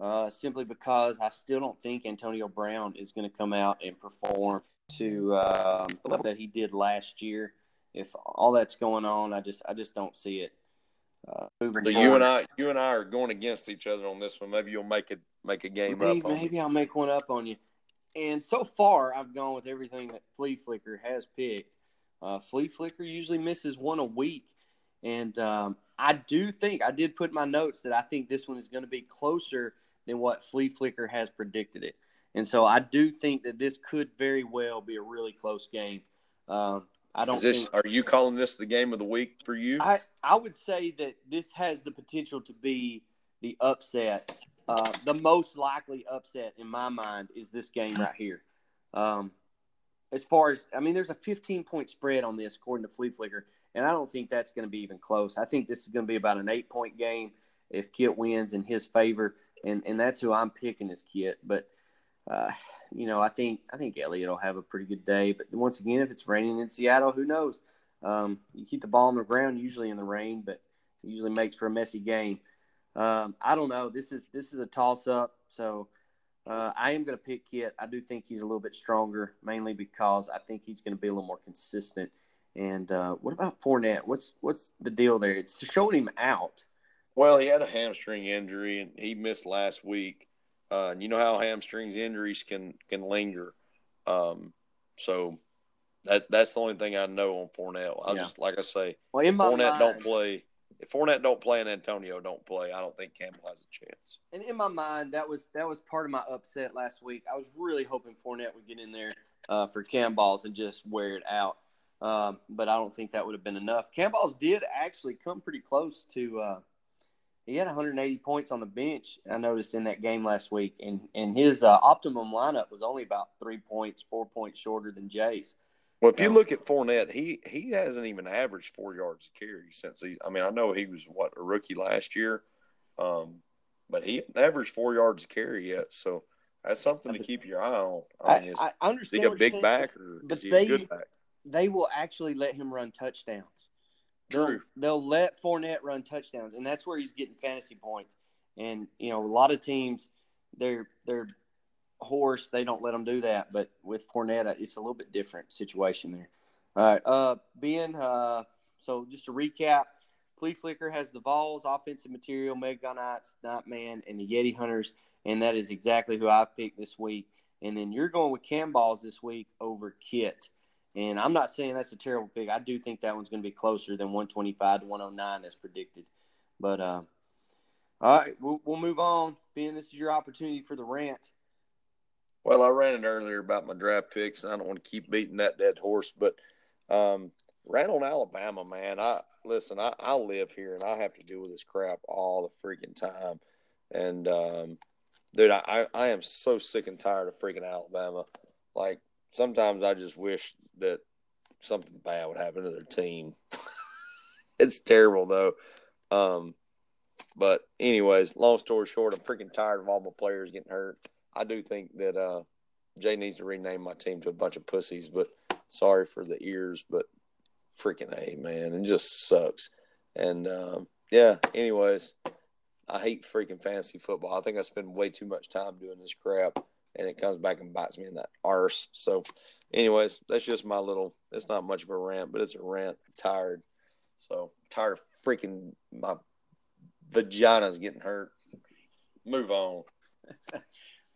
S2: uh, simply because I still don't think Antonio Brown is going to come out and perform to uh, the level that he did last year. If all that's going on, I just I just don't see it.
S1: Uh, so forward. you and I, you and I are going against each other on this one. Maybe you'll make it make a game
S2: maybe,
S1: up.
S2: maybe I'll make one up on you. And so far, I've gone with everything that Flea Flicker has picked. Uh, Flea Flicker usually misses one a week, and um, I do think I did put my notes that I think this one is going to be closer than what Flea Flicker has predicted it, and so I do think that this could very well be a really close game. Um, I don't.
S1: Is this?
S2: Think,
S1: are you calling this the game of the week for you?
S2: I I would say that this has the potential to be the upset. Uh, the most likely upset in my mind is this game right here. Um, as far as I mean, there's a 15 point spread on this according to Flea Flicker, and I don't think that's going to be even close. I think this is going to be about an eight point game if Kit wins in his favor, and and that's who I'm picking as Kit. But uh, you know, I think I think Elliott will have a pretty good day. But once again, if it's raining in Seattle, who knows? Um, you keep the ball on the ground usually in the rain, but it usually makes for a messy game. Um, I don't know. This is this is a toss up. So uh, I am going to pick Kit. I do think he's a little bit stronger, mainly because I think he's going to be a little more consistent. And uh, what about Fournette? What's what's the deal there? It's showing him out.
S1: Well, he had a hamstring injury and he missed last week. Uh, you know how hamstrings injuries can can linger. Um, so that that's the only thing I know on Fournette. I yeah. just like I say, well, in my Fournette mind, don't play. If Fournette don't play and Antonio don't play, I don't think Campbell has a chance.
S2: And in my mind, that was that was part of my upset last week. I was really hoping Fournette would get in there uh, for cam balls and just wear it out. Um, but I don't think that would have been enough. Cam balls did actually come pretty close to uh, he had 180 points on the bench. I noticed in that game last week, and and his uh, optimum lineup was only about three points, four points shorter than Jay's.
S1: Well, if you look at Fournette, he he hasn't even averaged four yards a carry since he. I mean, I know he was what a rookie last year, um, but he averaged four yards a carry yet. So that's something to keep your eye on. I, mean, is, I understand. Is he a big back or is he they, a good back?
S2: They will actually let him run touchdowns.
S1: True.
S2: They'll, they'll let Fournette run touchdowns, and that's where he's getting fantasy points. And you know, a lot of teams, they're they're horse, they don't let them do that. But with Fournette, it's a little bit different situation there. All right, uh, Ben. Uh, so just to recap, Flea Flicker has the Vols, offensive material, Megonites, Nightman, and the Yeti Hunters, and that is exactly who I picked this week. And then you're going with Cam Balls this week over Kit. And I'm not saying that's a terrible pick. I do think that one's going to be closer than 125 to 109 as predicted. But uh, all right, we'll, we'll move on. Ben, this is your opportunity for the rant.
S1: Well, I ran it earlier about my draft picks, and I don't want to keep beating that dead horse, but um, ran on Alabama, man. I listen. I, I live here, and I have to deal with this crap all the freaking time. And um, dude, I, I am so sick and tired of freaking Alabama. Like sometimes I just wish that something bad would happen to their team. it's terrible though. Um, but anyways, long story short, I'm freaking tired of all my players getting hurt. I do think that uh, Jay needs to rename my team to a bunch of pussies. But sorry for the ears, but freaking a man, it just sucks. And um, yeah, anyways, I hate freaking fantasy football. I think I spend way too much time doing this crap, and it comes back and bites me in that arse. So, anyways, that's just my little. It's not much of a rant, but it's a rant. I'm tired. So tired of freaking my vagina's getting hurt. Move on.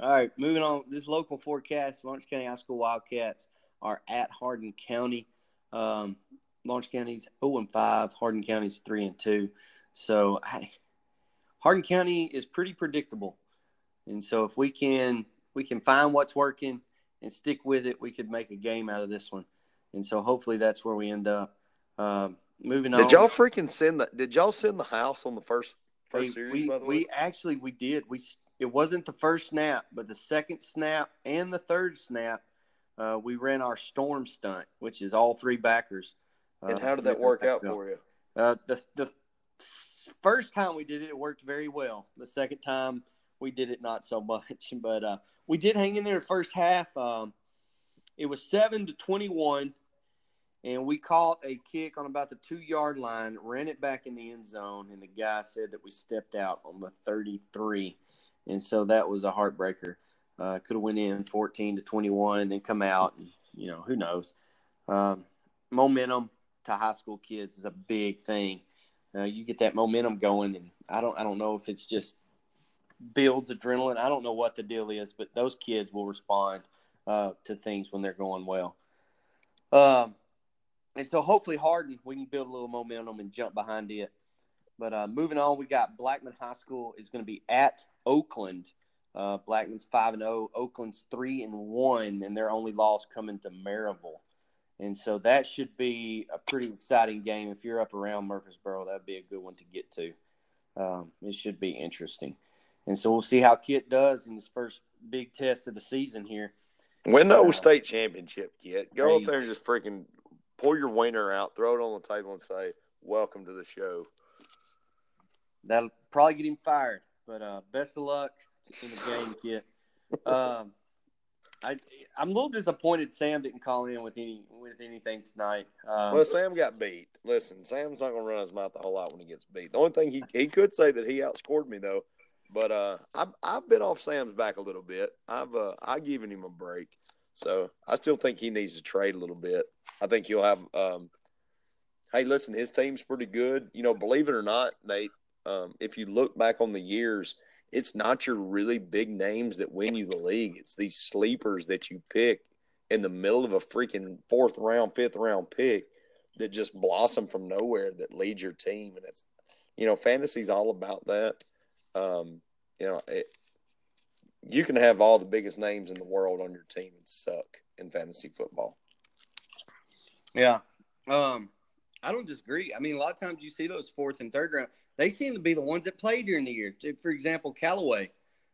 S2: All right, moving on. This local forecast: Lawrence County High School Wildcats are at Hardin County. Um, Lawrence County's 0 and 5. Hardin County's 3 and 2. So I, Hardin County is pretty predictable, and so if we can we can find what's working and stick with it, we could make a game out of this one. And so hopefully that's where we end up. Um, moving on.
S1: Did y'all freaking send the? Did y'all send the house on the first first
S2: we,
S1: series?
S2: We,
S1: by the
S2: we actually we did. We it wasn't the first snap, but the second snap and the third snap, uh, we ran our storm stunt, which is all three backers.
S1: Uh, and how did that work out for you?
S2: Uh, the the first time we did it, it worked very well. The second time we did it, not so much. But uh, we did hang in there the first half. Um, it was seven to twenty-one, and we caught a kick on about the two-yard line, ran it back in the end zone, and the guy said that we stepped out on the thirty-three, and so that was a heartbreaker. Uh, could have went in fourteen to twenty-one, and then come out, and you know who knows. Um, momentum to high school kids is a big thing uh, you get that momentum going, and I don't I don't know if it's just builds adrenaline. I don't know what the deal is, but those kids will respond uh, to things when they're going well. Um, and so hopefully Hardin, we can build a little momentum and jump behind it. But uh, moving on, we got Blackman High School is going to be at Oakland. Uh, Blackman's five and zero, Oakland's three and one, and their only loss coming to Maryville. And so that should be a pretty exciting game. If you're up around Murfreesboro, that'd be a good one to get to. Um, it should be interesting. And so we'll see how Kit does in his first big test of the season here.
S1: Win the uh, state championship, Kit. Go up there and just freaking pull your wiener out, throw it on the table, and say, Welcome to the show.
S2: That'll probably get him fired. But uh, best of luck in the game, Kit. Um, I I'm a little disappointed Sam didn't call in with any with anything tonight. Um,
S1: well, Sam got beat. Listen, Sam's not going to run his mouth a whole lot when he gets beat. The only thing he he could say that he outscored me though, but uh, I've I've been off Sam's back a little bit. I've uh, I've given him a break, so I still think he needs to trade a little bit. I think he'll have. Um, hey, listen, his team's pretty good. You know, believe it or not, Nate. Um, if you look back on the years it's not your really big names that win you the league. It's these sleepers that you pick in the middle of a freaking fourth round, fifth round pick that just blossom from nowhere that lead your team. And it's, you know, fantasy's all about that. Um, you know, it, you can have all the biggest names in the world on your team and suck in fantasy football.
S2: Yeah. Um, I don't disagree. I mean, a lot of times you see those fourth and third round they seem to be the ones that play during the year. For example, Callaway.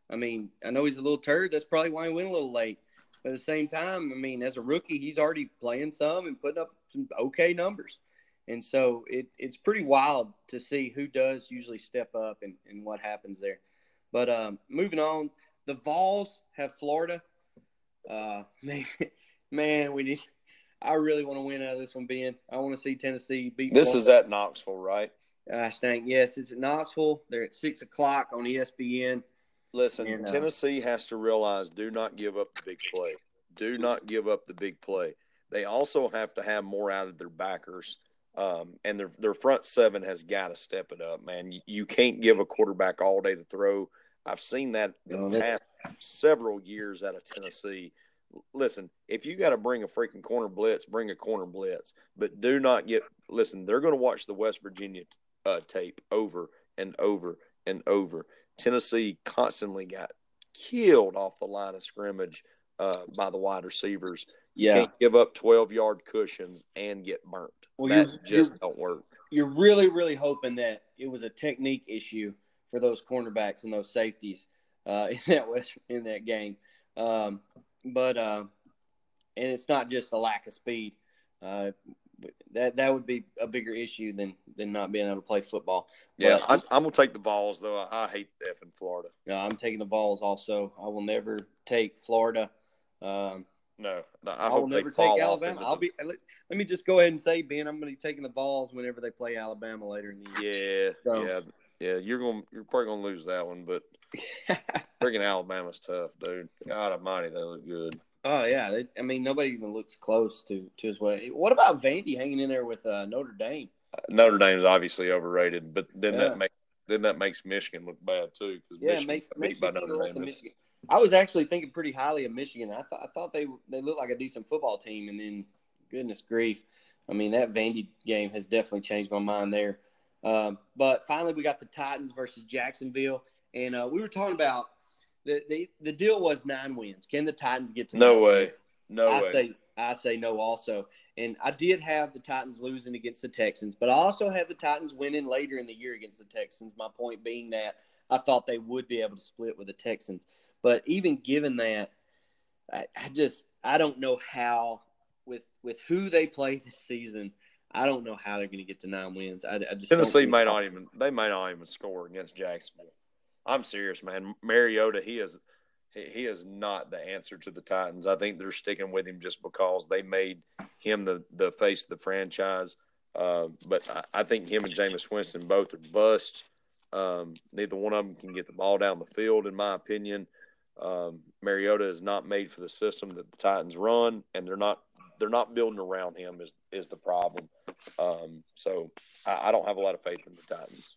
S2: I mean, I know he's a little turd. That's probably why he went a little late. But at the same time, I mean, as a rookie, he's already playing some and putting up some okay numbers. And so it, it's pretty wild to see who does usually step up and, and what happens there. But um, moving on, the Vols have Florida. Uh, man, man, we need. I really want to win out of this one, Ben. I want to see Tennessee beat.
S1: This Florida. is at Knoxville, right?
S2: I think yes, it's at Knoxville. They're at six o'clock on ESPN.
S1: Listen, and, uh, Tennessee has to realize: do not give up the big play. Do not give up the big play. They also have to have more out of their backers, um, and their their front seven has got to step it up. Man, you, you, can't give a quarterback all day to throw. I've seen that the past several years out of Tennessee. Listen, if you got to bring a freaking corner blitz, bring a corner blitz, but do not get. Listen, they're going to watch the West Virginia uh, tape over and over and over. Tennessee constantly got killed off the line of scrimmage uh, by the wide receivers.
S2: Yeah,
S1: can't give up twelve yard cushions and get burnt. Well, that you're, just don't work.
S2: You're really, really hoping that it was a technique issue for those cornerbacks and those safeties uh, in that West in that game. Um, but uh, and it's not just a lack of speed. Uh, that that would be a bigger issue than than not being able to play football.
S1: Yeah, I'm, I'm gonna take the balls though. I, I hate effing Florida.
S2: Yeah, I'm taking the balls also. I will never take Florida. Um,
S1: no, I,
S2: I will never take Alabama. I'll be. Let, let, me just go ahead and say, Ben, I'm going to be taking the Vols whenever they play Alabama later in the
S1: year. Yeah, so, yeah, yeah. You're going. You're probably going to lose that one, but freaking Alabama's tough, dude. God Almighty, they look good.
S2: Oh yeah, they, I mean nobody even looks close to to his way. What about Vandy hanging in there with uh, Notre Dame?
S1: Uh, Notre Dame is obviously overrated, but then yeah. that makes then that makes Michigan look bad too.
S2: Yeah, Michigan makes, makes by Notre Dame. Michigan. I was actually thinking pretty highly of Michigan. I thought I thought they they looked like a decent football team, and then goodness grief, I mean that Vandy game has definitely changed my mind there. Um, but finally, we got the Titans versus Jacksonville, and uh, we were talking about the, the the deal was nine wins. Can the Titans get to
S1: no way? Wins? No
S2: I
S1: way.
S2: Say, I say no also. And I did have the Titans losing against the Texans, but I also had the Titans winning later in the year against the Texans. My point being that I thought they would be able to split with the Texans. But even given that, I, I just I don't know how with with who they play this season. I don't know how they're going to get to nine wins. I, I just
S1: Tennessee might not even they might not even score against Jacksonville. I'm serious, man. Mariota, he is he he is not the answer to the Titans. I think they're sticking with him just because they made him the the face of the franchise. Uh, but I, I, think him and Jameis Winston both are busts. Um, neither one of them can get the ball down the field, in my opinion. Um, Mariota is not made for the system that the Titans run, and they're not they're not building around him is is the problem. Um, so I, I, don't have a lot of faith in the Titans.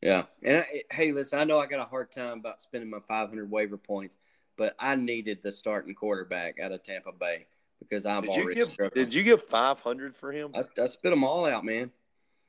S2: Yeah, and I, hey, listen, I know I got a hard time about spending my 500 waiver points, but I needed the starting quarterback out of Tampa Bay because I'm
S1: did
S2: already.
S1: You give, did you give 500 for him?
S2: I, I spit them all out, man.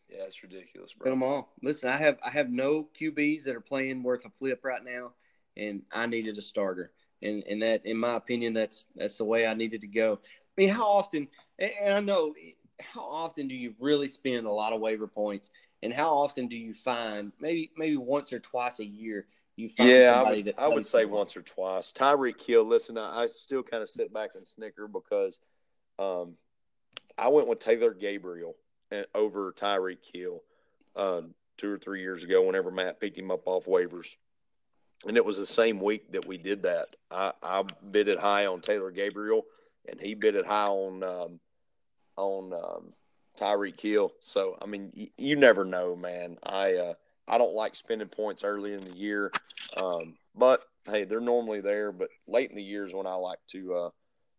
S1: Yeah, that's ridiculous, bro.
S2: Spit them all. Listen, I have I have no QBs that are playing worth a flip right now, and I needed a starter. And and that, in my opinion, that's that's the way I needed to go. I mean, how often? And I know how often do you really spend a lot of waiver points, and how often do you find maybe maybe once or twice a year you find
S1: yeah, I would, I would say once or twice. Tyreek Hill. Listen, I, I, still kind of sit back and snicker because um, I went with Taylor Gabriel over Tyreek Hill um, two or three years ago. Whenever Matt picked him up off waivers, and it was the same week that we did that. I, I bid it high on Taylor Gabriel, and he bid it high on um, on um, Tyreek Hill. So I mean, y- you never know, man. I uh, I don't like spending points early in the year, um, but hey, they're normally there. But late in the year is when I like to uh,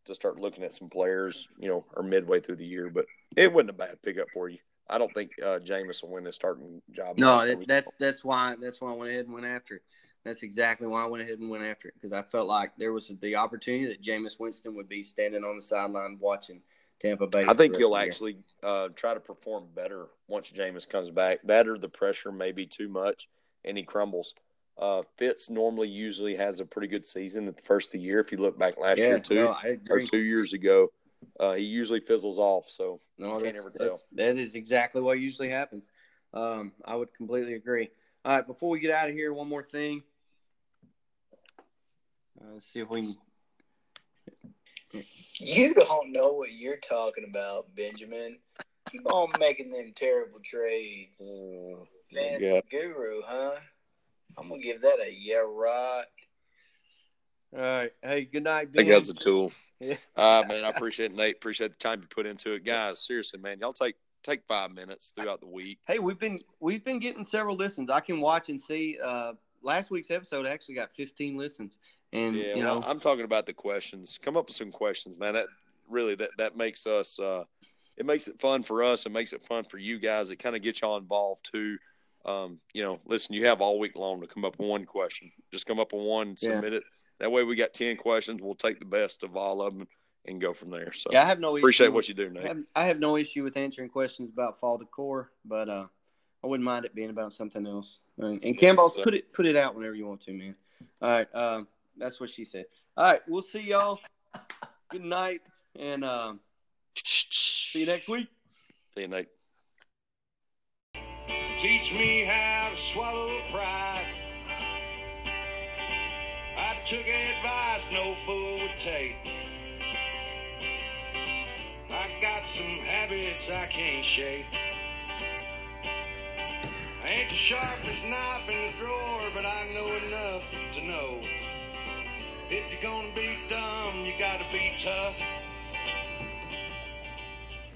S1: to start looking at some players, you know, or midway through the year. But it wasn't a bad pickup for you. I don't think uh, Jameis will win the starting job.
S2: No, that's that's why that's why I went ahead and went after it. That's exactly why I went ahead and went after it because I felt like there was the opportunity that Jameis Winston would be standing on the sideline watching Tampa Bay.
S1: I think he'll actually uh, try to perform better once Jameis comes back. That or the pressure may be too much and he crumbles. Uh, Fitz normally usually has a pretty good season at the first of the year. If you look back last yeah, year, too, no, or two years ago, uh, he usually fizzles off. So
S2: no, can't ever tell. That is exactly what usually happens. Um, I would completely agree. All right, before we get out of here, one more thing. Uh, let's see if we can
S3: you don't know what you're talking about, Benjamin. Keep on making them terrible trades. Oh, Fancy guru, huh? I'm gonna give that a yeah right.
S2: All right. Hey, good night.
S1: Ben. I think that's a tool. Yeah. Uh, man, I appreciate it, Nate. Appreciate the time you put into it, guys. Seriously, man, y'all take take five minutes throughout the week.
S2: Hey, we've been we've been getting several listens. I can watch and see. Uh, last week's episode actually got 15 listens. And yeah, you know,
S1: I'm talking about the questions. Come up with some questions, man. That really that that makes us uh, it makes it fun for us. It makes it fun for you guys. It kind of gets y'all involved too. Um, you know, listen, you have all week long to come up with one question. Just come up with one, submit yeah. it. That way, we got ten questions. We'll take the best of all of them and go from there. So
S2: yeah, I have no
S1: appreciate what you do, Nate.
S2: I have, I have, no issue with answering questions about fall decor, but uh, I wouldn't mind it being about something else. And, and Camballs so. put it put it out whenever you want to, man. All right. Um, that's what she said. All right, we'll see y'all. Good night, and um, see you next week.
S1: See you, Nate.
S4: Teach me how to swallow pride. I took advice no fool would take. I got some habits I can't shake. I ain't the sharpest knife in the drawer, but I know enough to know. If you're gonna be dumb, you gotta be tough.